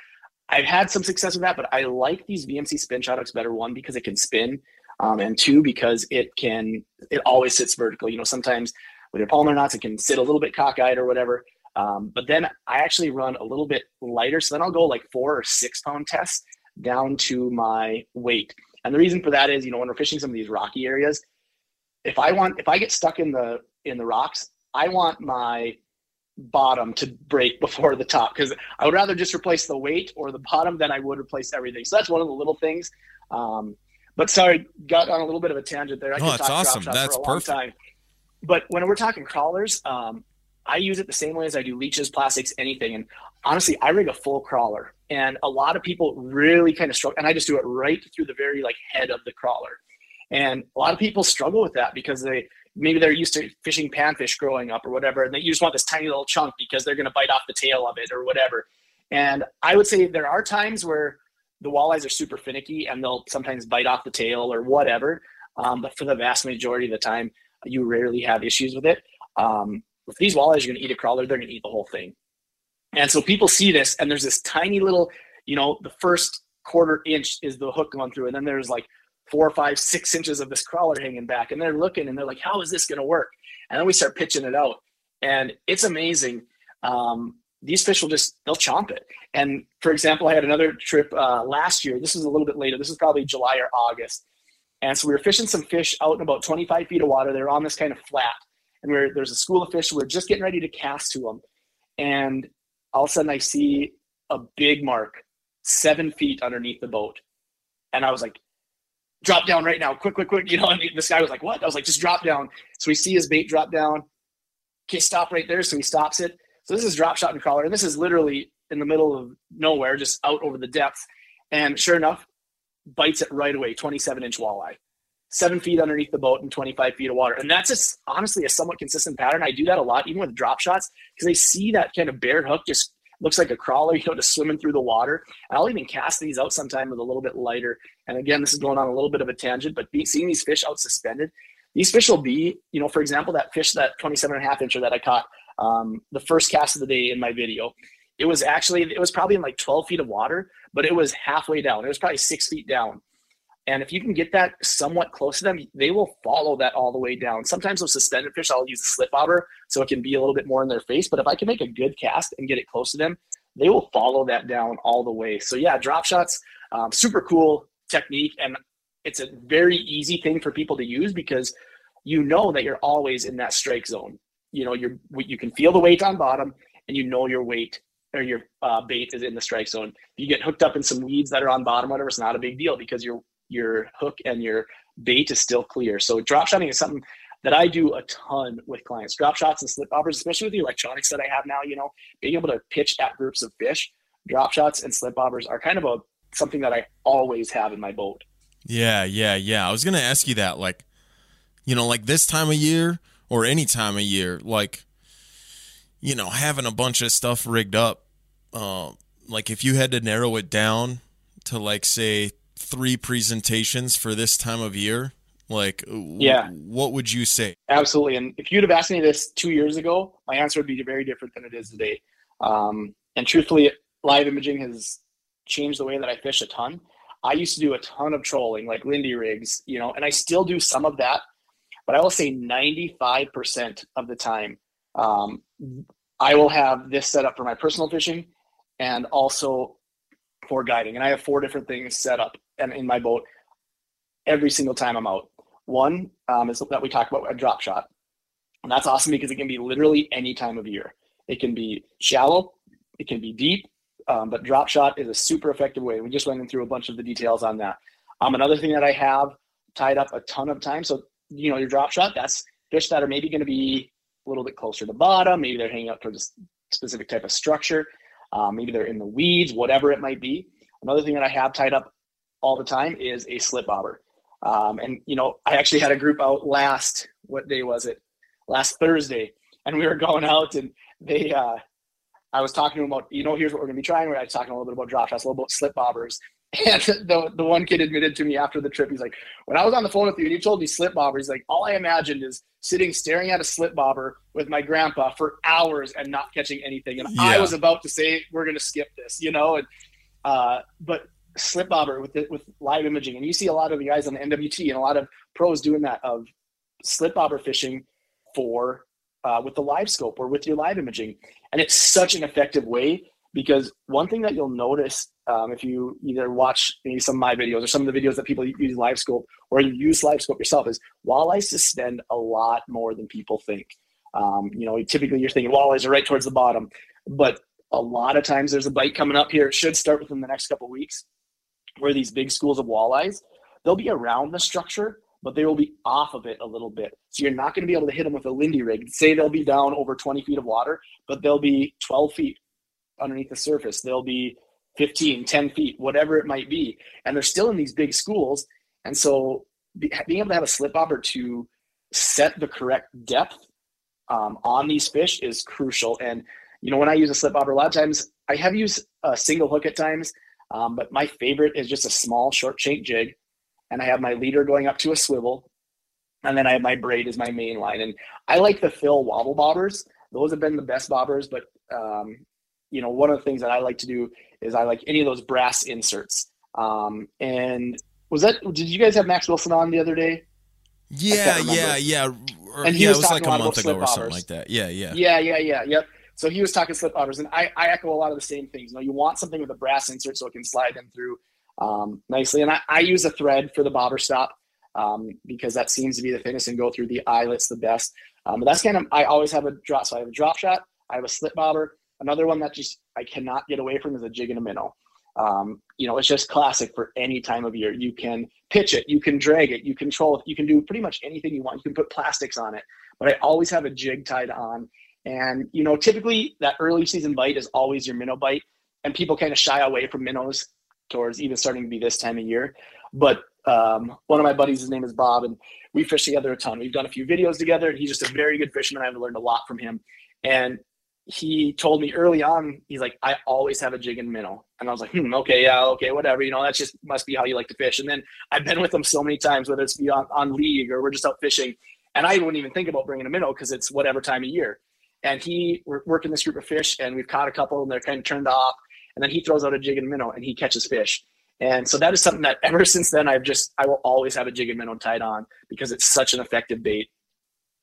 I've had some success with that, but I like these VMC spin shot better. One, because it can spin, um, and two, because it can, it always sits vertical. You know, sometimes with your Palomar knots, it can sit a little bit cockeyed or whatever. Um, but then I actually run a little bit lighter. So then I'll go like four or six pound tests down to my weight. And the reason for that is, you know, when we're fishing some of these rocky areas, if I want, if I get stuck in the in the rocks, I want my bottom to break before the top because I would rather just replace the weight or the bottom than I would replace everything. So that's one of the little things. Um, but sorry, got on a little bit of a tangent there. I oh, that's awesome. That's perfect. Time. But when we're talking crawlers, um, I use it the same way as I do leeches, plastics, anything. And honestly, I rig a full crawler, and a lot of people really kind of struggle. And I just do it right through the very like head of the crawler. And a lot of people struggle with that because they maybe they're used to fishing panfish growing up or whatever, and they just want this tiny little chunk because they're going to bite off the tail of it or whatever. And I would say there are times where the walleyes are super finicky and they'll sometimes bite off the tail or whatever. Um, but for the vast majority of the time, you rarely have issues with it. Um, if these walleyes are going to eat a crawler, they're going to eat the whole thing. And so people see this, and there's this tiny little, you know, the first quarter inch is the hook going through, and then there's like four, five, six inches of this crawler hanging back, and they're looking and they're like, "How is this going to work?" And then we start pitching it out, and it's amazing. Um, these fish will just they'll chomp it. And for example, I had another trip uh, last year. This is a little bit later. This is probably July or August. And so we were fishing some fish out in about 25 feet of water. They're on this kind of flat and we're, there's a school of fish. We're just getting ready to cast to them, and all of a sudden I see a big mark seven feet underneath the boat, and I was like, "Drop down right now, quick, quick, quick!" You know, and this guy was like, "What?" I was like, "Just drop down." So we see his bait drop down. Okay, stop right there. So he stops it. So this is drop shot and crawler, and this is literally in the middle of nowhere, just out over the depth. And sure enough, bites it right away, 27 inch walleye seven feet underneath the boat and 25 feet of water. And that's just honestly a somewhat consistent pattern. I do that a lot, even with drop shots, because I see that kind of bare hook just looks like a crawler, you know, just swimming through the water. I'll even cast these out sometime with a little bit lighter. And again, this is going on a little bit of a tangent, but seeing these fish out suspended, these fish will be, you know, for example, that fish, that 27 and a half incher that I caught um, the first cast of the day in my video, it was actually, it was probably in like 12 feet of water, but it was halfway down. It was probably six feet down. And if you can get that somewhat close to them, they will follow that all the way down. Sometimes with suspended fish, I'll use a slip bobber so it can be a little bit more in their face. But if I can make a good cast and get it close to them, they will follow that down all the way. So yeah, drop shots, um, super cool technique, and it's a very easy thing for people to use because you know that you're always in that strike zone. You know, you're you can feel the weight on bottom, and you know your weight or your uh, bait is in the strike zone. If you get hooked up in some weeds that are on bottom, whatever, it's not a big deal because you're your hook and your bait is still clear. So drop shotting is something that I do a ton with clients. Drop shots and slip bobbers, especially with the electronics that I have now, you know, being able to pitch at groups of fish, drop shots and slip bobbers are kind of a something that I always have in my boat. Yeah, yeah, yeah. I was gonna ask you that, like, you know, like this time of year or any time of year, like, you know, having a bunch of stuff rigged up. Uh, like, if you had to narrow it down to like say three presentations for this time of year, like yeah, w- what would you say? Absolutely. And if you'd have asked me this two years ago, my answer would be very different than it is today. Um, and truthfully, live imaging has changed the way that I fish a ton. I used to do a ton of trolling, like Lindy rigs, you know, and I still do some of that. But I will say 95% of the time, um, I will have this set up for my personal fishing and also for guiding. And I have four different things set up and in my boat every single time I'm out. One um, is that we talk about a drop shot. And that's awesome because it can be literally any time of year. It can be shallow, it can be deep, um, but drop shot is a super effective way. We just went through a bunch of the details on that. Um, another thing that I have tied up a ton of time. So, you know, your drop shot, that's fish that are maybe going to be a little bit closer to bottom. Maybe they're hanging out towards a specific type of structure. Um, maybe they're in the weeds, whatever it might be. Another thing that I have tied up all the time is a slip bobber. Um, and, you know, I actually had a group out last, what day was it? Last Thursday. And we were going out and they, uh, I was talking to them about, you know, here's what we're going to be trying. I was talking a little bit about drop shots, a little bit about slip bobbers. And the, the one kid admitted to me after the trip, he's like, when I was on the phone with you and you told me slip bobber, he's like, all I imagined is sitting staring at a slip bobber with my grandpa for hours and not catching anything. And yeah. I was about to say, we're going to skip this, you know? And, uh, but slip bobber with the, with live imaging, and you see a lot of the guys on the NWT and a lot of pros doing that of slip bobber fishing for uh, with the live scope or with your live imaging, and it's such an effective way because one thing that you'll notice um, if you either watch maybe some of my videos or some of the videos that people use live scope or you use live scope yourself is walleyes suspend a lot more than people think. Um, you know, typically you're thinking walleyes are right towards the bottom, but a lot of times there's a bite coming up here. It should start within the next couple weeks where these big schools of walleyes, they'll be around the structure, but they will be off of it a little bit. So you're not going to be able to hit them with a Lindy rig. Say they'll be down over 20 feet of water, but they'll be 12 feet underneath the surface. They'll be 15, 10 feet, whatever it might be. And they're still in these big schools. And so being able to have a slip bobber to set the correct depth um, on these fish is crucial. And, you know, when I use a slip bobber, a lot of times I have used a single hook at times um, but my favorite is just a small short shank jig. And I have my leader going up to a swivel. And then I have my braid as my main line. And I like the Thill wobble bobbers. Those have been the best bobbers. But, um, you know, one of the things that I like to do is I like any of those brass inserts. Um, and was that, did you guys have Max Wilson on the other day? Yeah, yeah, yeah. Or, and he yeah, was, it was like a month ago or something like that. Yeah, yeah. Yeah, yeah, yeah. Yep. So he was talking slip bobbers, and I, I echo a lot of the same things. You know, you want something with a brass insert so it can slide them through um, nicely. And I, I, use a thread for the bobber stop um, because that seems to be the thinnest and go through the eyelets the best. Um, but that's kind of I always have a drop. So I have a drop shot, I have a slip bobber. Another one that just I cannot get away from is a jig and a minnow. Um, you know, it's just classic for any time of year. You can pitch it, you can drag it, you control it, you can do pretty much anything you want. You can put plastics on it, but I always have a jig tied on and, you know, typically that early season bite is always your minnow bite. And people kind of shy away from minnows towards even starting to be this time of year. But um, one of my buddies, his name is Bob, and we fish together a ton. We've done a few videos together, and he's just a very good fisherman. I've learned a lot from him. And he told me early on, he's like, I always have a jig and minnow. And I was like, hmm, okay, yeah, okay, whatever. You know, that's just must be how you like to fish. And then I've been with him so many times, whether it's be on, on league or we're just out fishing. And I wouldn't even think about bringing a minnow because it's whatever time of year and he we're working this group of fish and we've caught a couple and they're kind of turned off and then he throws out a jig and minnow and he catches fish. And so that is something that ever since then i've just i will always have a jig and minnow tied on because it's such an effective bait.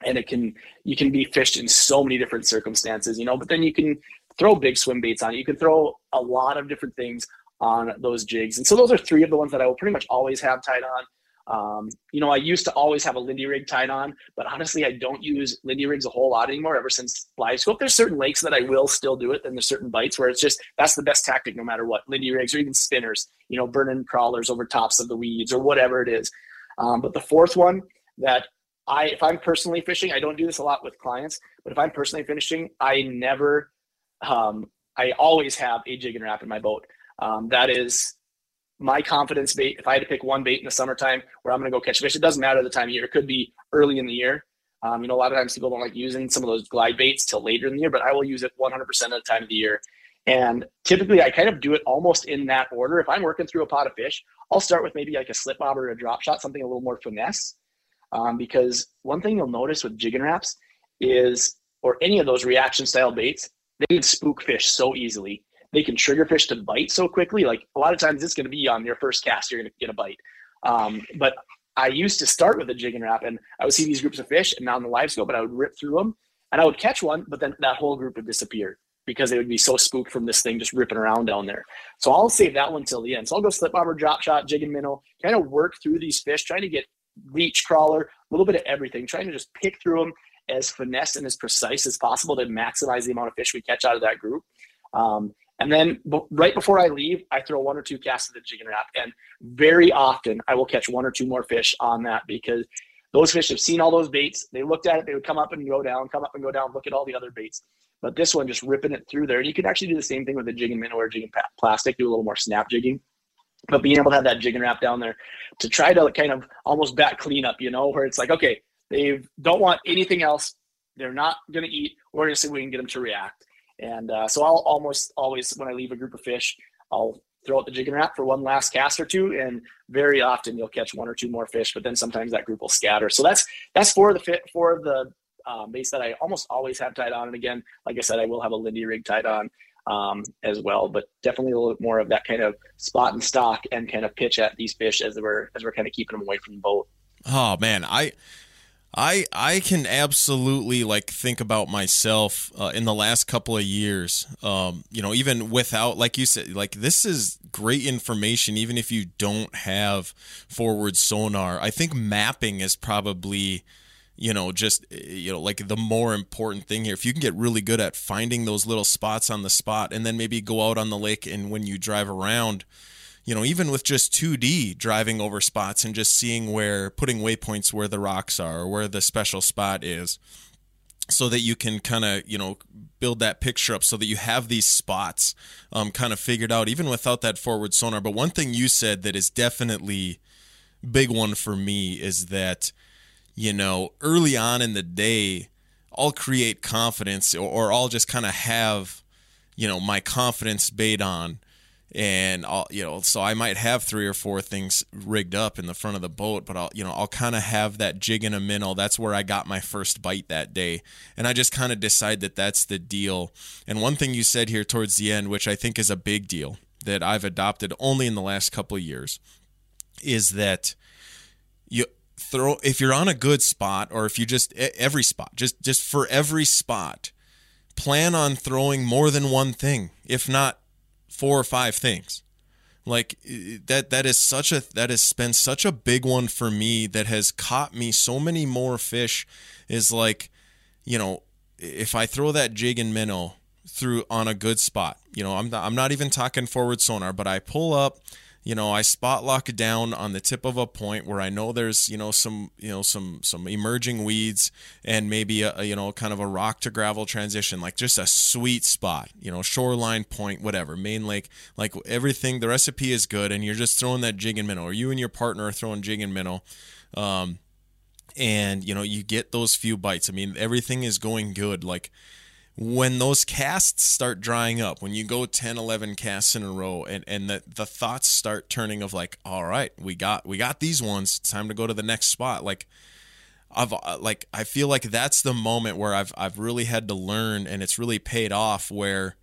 And it can you can be fished in so many different circumstances you know but then you can throw big swim baits on it. You can throw a lot of different things on those jigs. And so those are three of the ones that i will pretty much always have tied on um, you know, I used to always have a Lindy rig tied on, but honestly, I don't use Lindy rigs a whole lot anymore ever since live scope. There's certain lakes that I will still do it, and there's certain bites where it's just that's the best tactic no matter what. Lindy rigs or even spinners, you know, burning crawlers over tops of the weeds or whatever it is. Um, but the fourth one that I, if I'm personally fishing, I don't do this a lot with clients, but if I'm personally fishing, I never, um, I always have a Jigging Rap in my boat. Um, that is my confidence bait, if I had to pick one bait in the summertime where I'm going to go catch fish, it doesn't matter the time of year. It could be early in the year. Um, you know, a lot of times people don't like using some of those glide baits till later in the year, but I will use it 100% of the time of the year. And typically, I kind of do it almost in that order. If I'm working through a pot of fish, I'll start with maybe like a slip bob or a drop shot, something a little more finesse. Um, because one thing you'll notice with Jigging Raps is, or any of those reaction style baits, they can spook fish so easily they can trigger fish to bite so quickly. Like a lot of times it's going to be on your first cast, you're going to get a bite. Um, but I used to start with a Jigging Rap and I would see these groups of fish and now on the live scope, but I would rip through them and I would catch one, but then that whole group would disappear because they would be so spooked from this thing just ripping around down there. So I'll save that one till the end. So I'll go slip bobber, drop shot, jig and minnow, kind of work through these fish, trying to get leech crawler, a little bit of everything, trying to just pick through them as finesse and as precise as possible to maximize the amount of fish we catch out of that group. Um, and then b- right before I leave, I throw one or two casts of the Jigging Rap. And very often I will catch one or two more fish on that because those fish have seen all those baits. They looked at it, they would come up and go down, come up and go down, look at all the other baits. But this one just ripping it through there. And you can actually do the same thing with a jigging minnow or jigging plastic, do a little more snap jigging. But being able to have that Jigging Rap down there to try to kind of almost back clean up, you know, where it's like, okay, they don't want anything else. They're not going to eat. We're going to see if we can get them to react. And uh, so I'll almost always, when I leave a group of fish, I'll throw out the Jigging Rap for one last cast or two, and very often you'll catch one or two more fish. But then sometimes that group will scatter. So that's that's for the fit for the um, baits that I almost always have tied on. And again, like I said, I will have a Lindy rig tied on um, as well, but definitely a little bit more of that kind of spot and stock and kind of pitch at these fish as we're as we're kind of keeping them away from the boat. Oh man, I I I can absolutely like think about myself uh, in the last couple of years. Um, you know, even without like you said, like this is great information. Even if you don't have forward sonar, I think mapping is probably you know just you know like the more important thing here if you can get really good at finding those little spots on the spot and then maybe go out on the lake and when you drive around you know, even with just 2D driving over spots and just seeing where putting waypoints where the rocks are or where the special spot is so that you can kind of you know build that picture up so that you have these spots um, kind of figured out even without that forward sonar. But one thing you said that is definitely big one for me is that you know early on in the day i'll create confidence or, or i'll just kind of have you know my confidence bait on and I'll you know so I might have three or four things rigged up in the front of the boat but I'll you know I'll kind of have that jig and a minnow that's where I got my first bite that day. And I just kind of decide that that's the deal. And one thing you said here towards the end which I think is a big deal that I've adopted only in the last couple of years is that you throw if you're on a good spot or if you just every spot just just for every spot plan on throwing more than one thing if not four or five things. Like that that is such a that has been such a big one for me that has caught me so many more fish is like you know if i throw that jig and minnow through on a good spot you know i'm not, I'm not even talking forward sonar but i pull up you know, I spot lock down on the tip of a point where I know there's, you know, some, you know, some some emerging weeds and maybe a, a, you know, kind of a rock to gravel transition, like just a sweet spot, you know, shoreline point, whatever, main lake, like everything. The recipe is good, and you're just throwing that jig and minnow, or you and your partner are throwing jig and minnow. Um, and you know you get those few bites. I mean, everything is going good. Like when those casts start drying up, when you go 10, 11 casts in a row and, and the, the thoughts start turning of like, all right, we got, we got these ones. It's time to go to the next spot. Like I've uh, like, I feel like that's the moment where I've, I've really had to learn and it's really paid off where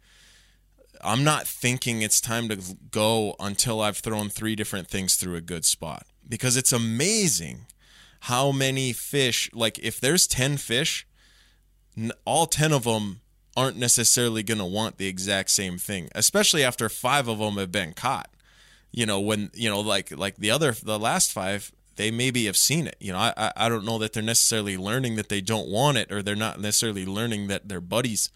I'm not thinking it's time to go until I've thrown three different things through a good spot because it's amazing how many fish, like if there's 10 fish, all 10 of them aren't necessarily going to want the exact same thing, especially after five of them have been caught. You know, when you know, like like the other, the last five, they maybe have seen it. You know, I I don't know that they're necessarily learning that they don't want it, or they're not necessarily learning that their buddies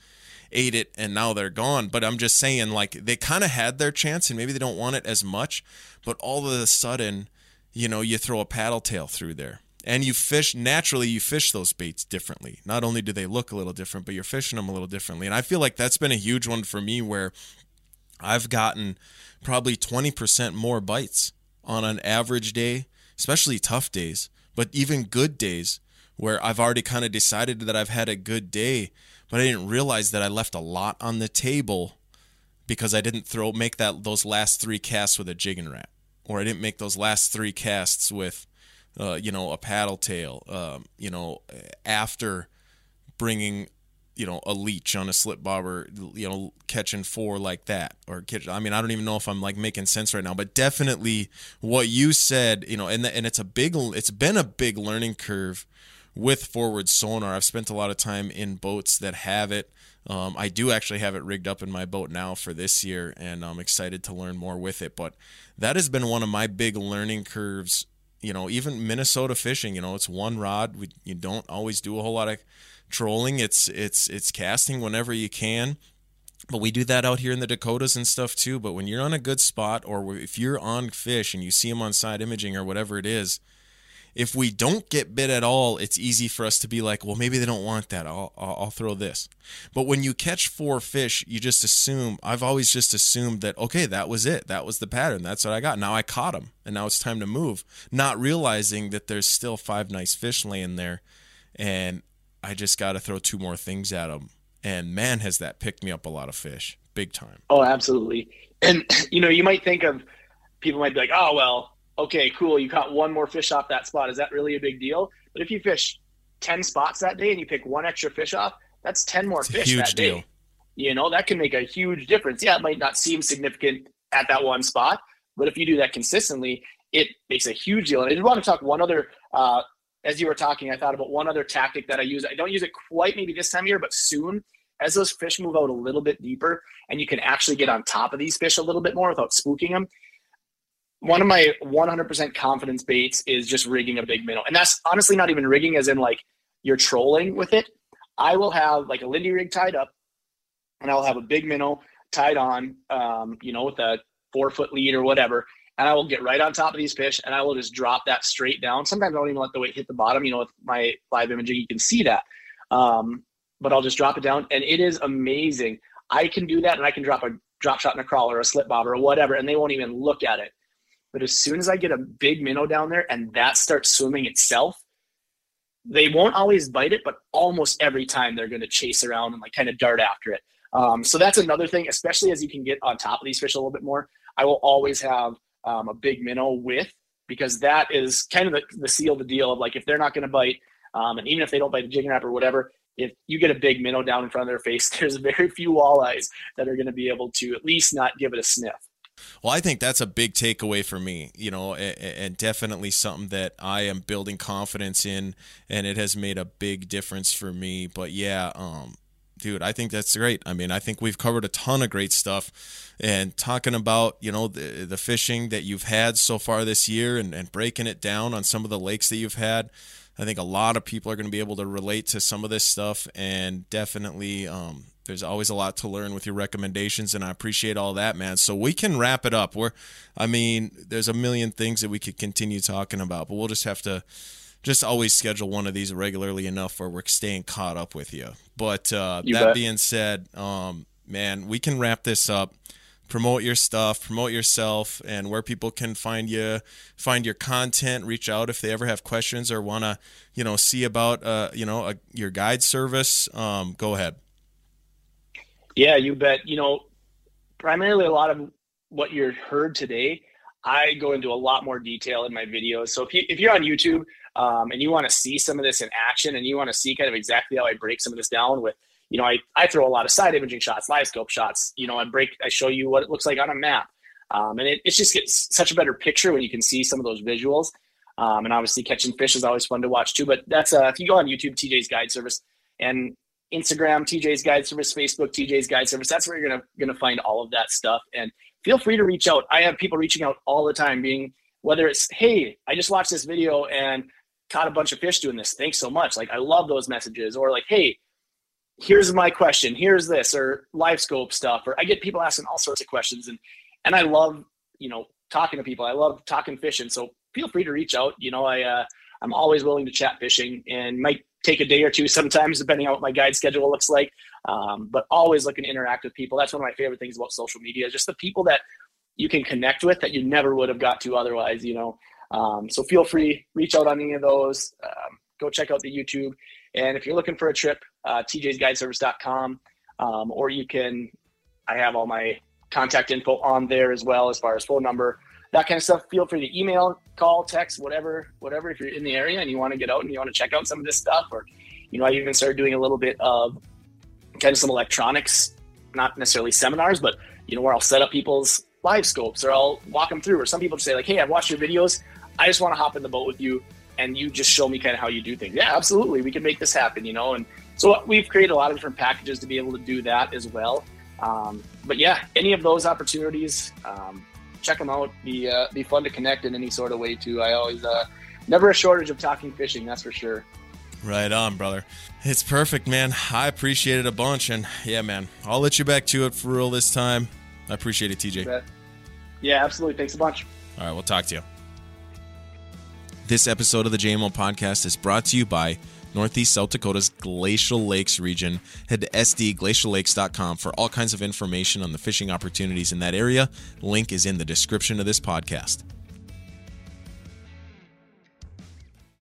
ate it and now they're gone. But I'm just saying, like they kind of had their chance, and maybe they don't want it as much. But all of a sudden, you know, you throw a paddle tail through there and you fish naturally you fish those baits differently. Not only do they look a little different but you're fishing them a little differently. And i feel like that's been a huge one for me where i've gotten probably 20% more bites on an average day especially tough days but even good days where i've already kind of decided that i've had a good day but i didn't realize that i left a lot on the table because i didn't throw make that those last three casts with a Jigging Rap or i didn't make those last three casts with uh, you know, a paddle tail, um, you know, after bringing, you know, a leech on a slip bobber, you know, catching four like that, or catch, I mean, I don't even know if I'm like making sense right now, but definitely what you said, you know, and and it's a big, it's been a big learning curve with forward sonar. I've spent a lot of time in boats that have it. Um, I do actually have it rigged up in my boat now for this year, and I'm excited to learn more with it. But that has been one of my big learning curves you know, even Minnesota fishing, you know, it's one rod. We, you don't always do a whole lot of trolling. It's it's it's casting whenever you can. But we do that out here in the Dakotas and stuff too. But when you're on a good spot, or if you're on fish and you see them on side imaging or whatever it is, if we don't get bit at all, it's easy for us to be like, well, maybe they don't want that. I'll, I'll, throw this. But when you catch four fish, you just assume, I've always just assumed that, okay, that was it. That was the pattern. That's what I got. Now I caught them and now it's time to move. Not realizing that there's still five nice fish laying there. And I just got to throw two more things at them and man, has that picked me up a lot of fish, big time. Oh, absolutely. And you know, you might think of people might be like, "Oh, well, okay, cool, you caught one more fish off that spot. Is that really a big deal?" But if you fish ten spots that day and you pick one extra fish off, that's ten more it's fish huge that day. deal. You know, that can make a huge difference. Yeah, it might not seem significant at that one spot, but if you do that consistently, it makes a huge deal. And I did want to talk one other. Uh, as you were talking, I thought about one other tactic that I use. I don't use it quite maybe this time of year, but soon as those fish move out a little bit deeper and you can actually get on top of these fish a little bit more without spooking them. One of my 100% confidence baits is just rigging a big minnow. And that's honestly not even rigging as in like you're trolling with it. I will have like a Lindy rig tied up and I'll have a big minnow tied on, um, you know, with a four foot lead or whatever. And I will get right on top of these fish and I will just drop that straight down. Sometimes I don't even let the weight hit the bottom. You know, with my live imaging, you can see that. Um, but I'll just drop it down and it is amazing. I can do that and I can drop a drop shot in a crawler or a slip bobber or whatever and they won't even look at it. But as soon as I get a big minnow down there and that starts swimming itself, they won't always bite it, but almost every time they're going to chase around and like kind of dart after it. Um, so that's another thing, especially as you can get on top of these fish a little bit more. I will always have um, a big minnow with because that is kind of the, the seal the deal of like if they're not going to bite, um, and even if they don't bite the jigging Rap or whatever, if you get a big minnow down in front of their face, there's very few walleyes that are going to be able to at least not give it a sniff. Well, I think that's a big takeaway for me, you know, and, definitely something that I am building confidence in, and it has made a big difference for me. But yeah, um, dude, I think that's great. I mean, I think we've covered a ton of great stuff, and talking about you know the the fishing that you've had so far this year, and, and breaking it down on some of the lakes that you've had. I think a lot of people are going to be able to relate to some of this stuff, and definitely um, there's always a lot to learn with your recommendations, and I appreciate all that, man. So we can wrap it up. We're, I mean, there's a million things that we could continue talking about, but we'll just have to just always schedule one of these regularly enough where we're staying caught up with you. But uh, You that bet. being said, um, man, we can wrap this up promote your stuff, promote yourself, and where people can find you, find your content. Reach out if they ever have questions or want to, you know, see about, uh, you know, a, your guide service. Um, go ahead. Yeah, you bet. You know, primarily a lot of what you heard today, I go into a lot more detail in my videos. So if you if you're on YouTube um, and you want to see some of this in action and you want to see kind of exactly how I break some of this down with, you know, I, I throw a lot of side imaging shots, live scope shots. You know, I break, I show you what it looks like on a map, um, and it, it just gets such a better picture when you can see some of those visuals. Um, and obviously, catching fish is always fun to watch too. But that's uh, if you go on YouTube, TJ's Guide Service, and Instagram, TJ's Guide Service, Facebook, TJ's Guide Service. That's where you're gonna gonna find all of that stuff. And feel free to reach out. I have people reaching out all the time, being whether it's hey, I just watched this video and caught a bunch of fish doing this. Thanks so much. Like I love those messages. Or like, hey, here's my question. Here's this or live scope stuff. Or I get people asking all sorts of questions, and and I love you know talking to people. I love talking fishing. So feel free to reach out. You know, I uh, I'm always willing to chat fishing and might take a day or two sometimes, depending on what my guide schedule looks like. Um, but always looking to interact with people. That's one of my favorite things about social media, is just the people that you can connect with that you never would have got to otherwise, you know. Um, so feel free, reach out on any of those. Um, go check out the YouTube. And if you're looking for a trip, uh, tjsguideservice.com, um, or you can, I have all my contact info on there as well as far as phone number, that kind of stuff. Feel free to email, call, text, whatever, whatever. If you're in the area and you want to get out and you want to check out some of this stuff, or you know, I even started doing a little bit of kind of some electronics, not necessarily seminars, but you know, where I'll set up people's live scopes or I'll walk them through. Or some people just say like, "Hey, I've watched your videos. I just want to hop in the boat with you, and you just show me kind of how you do things." Yeah, absolutely, we can make this happen. You know, and so we've created a lot of different packages to be able to do that as well. Um, but yeah, any of those opportunities, um, check them out. Be uh, be fun to connect in any sort of way too. I always uh, never a shortage of talking fishing, that's for sure. Right on, brother. It's perfect, man. I appreciate it a bunch. And yeah, man, I'll let you back to it for real this time. I appreciate it, TJ. Yeah, absolutely. Thanks a bunch. All right, we'll talk to you. This episode of the JMO podcast is brought to you by Northeast South Dakota's Glacial Lakes region. Head to sdglaciallakes.com for all kinds of information on the fishing opportunities in that area. Link is in the description of this podcast.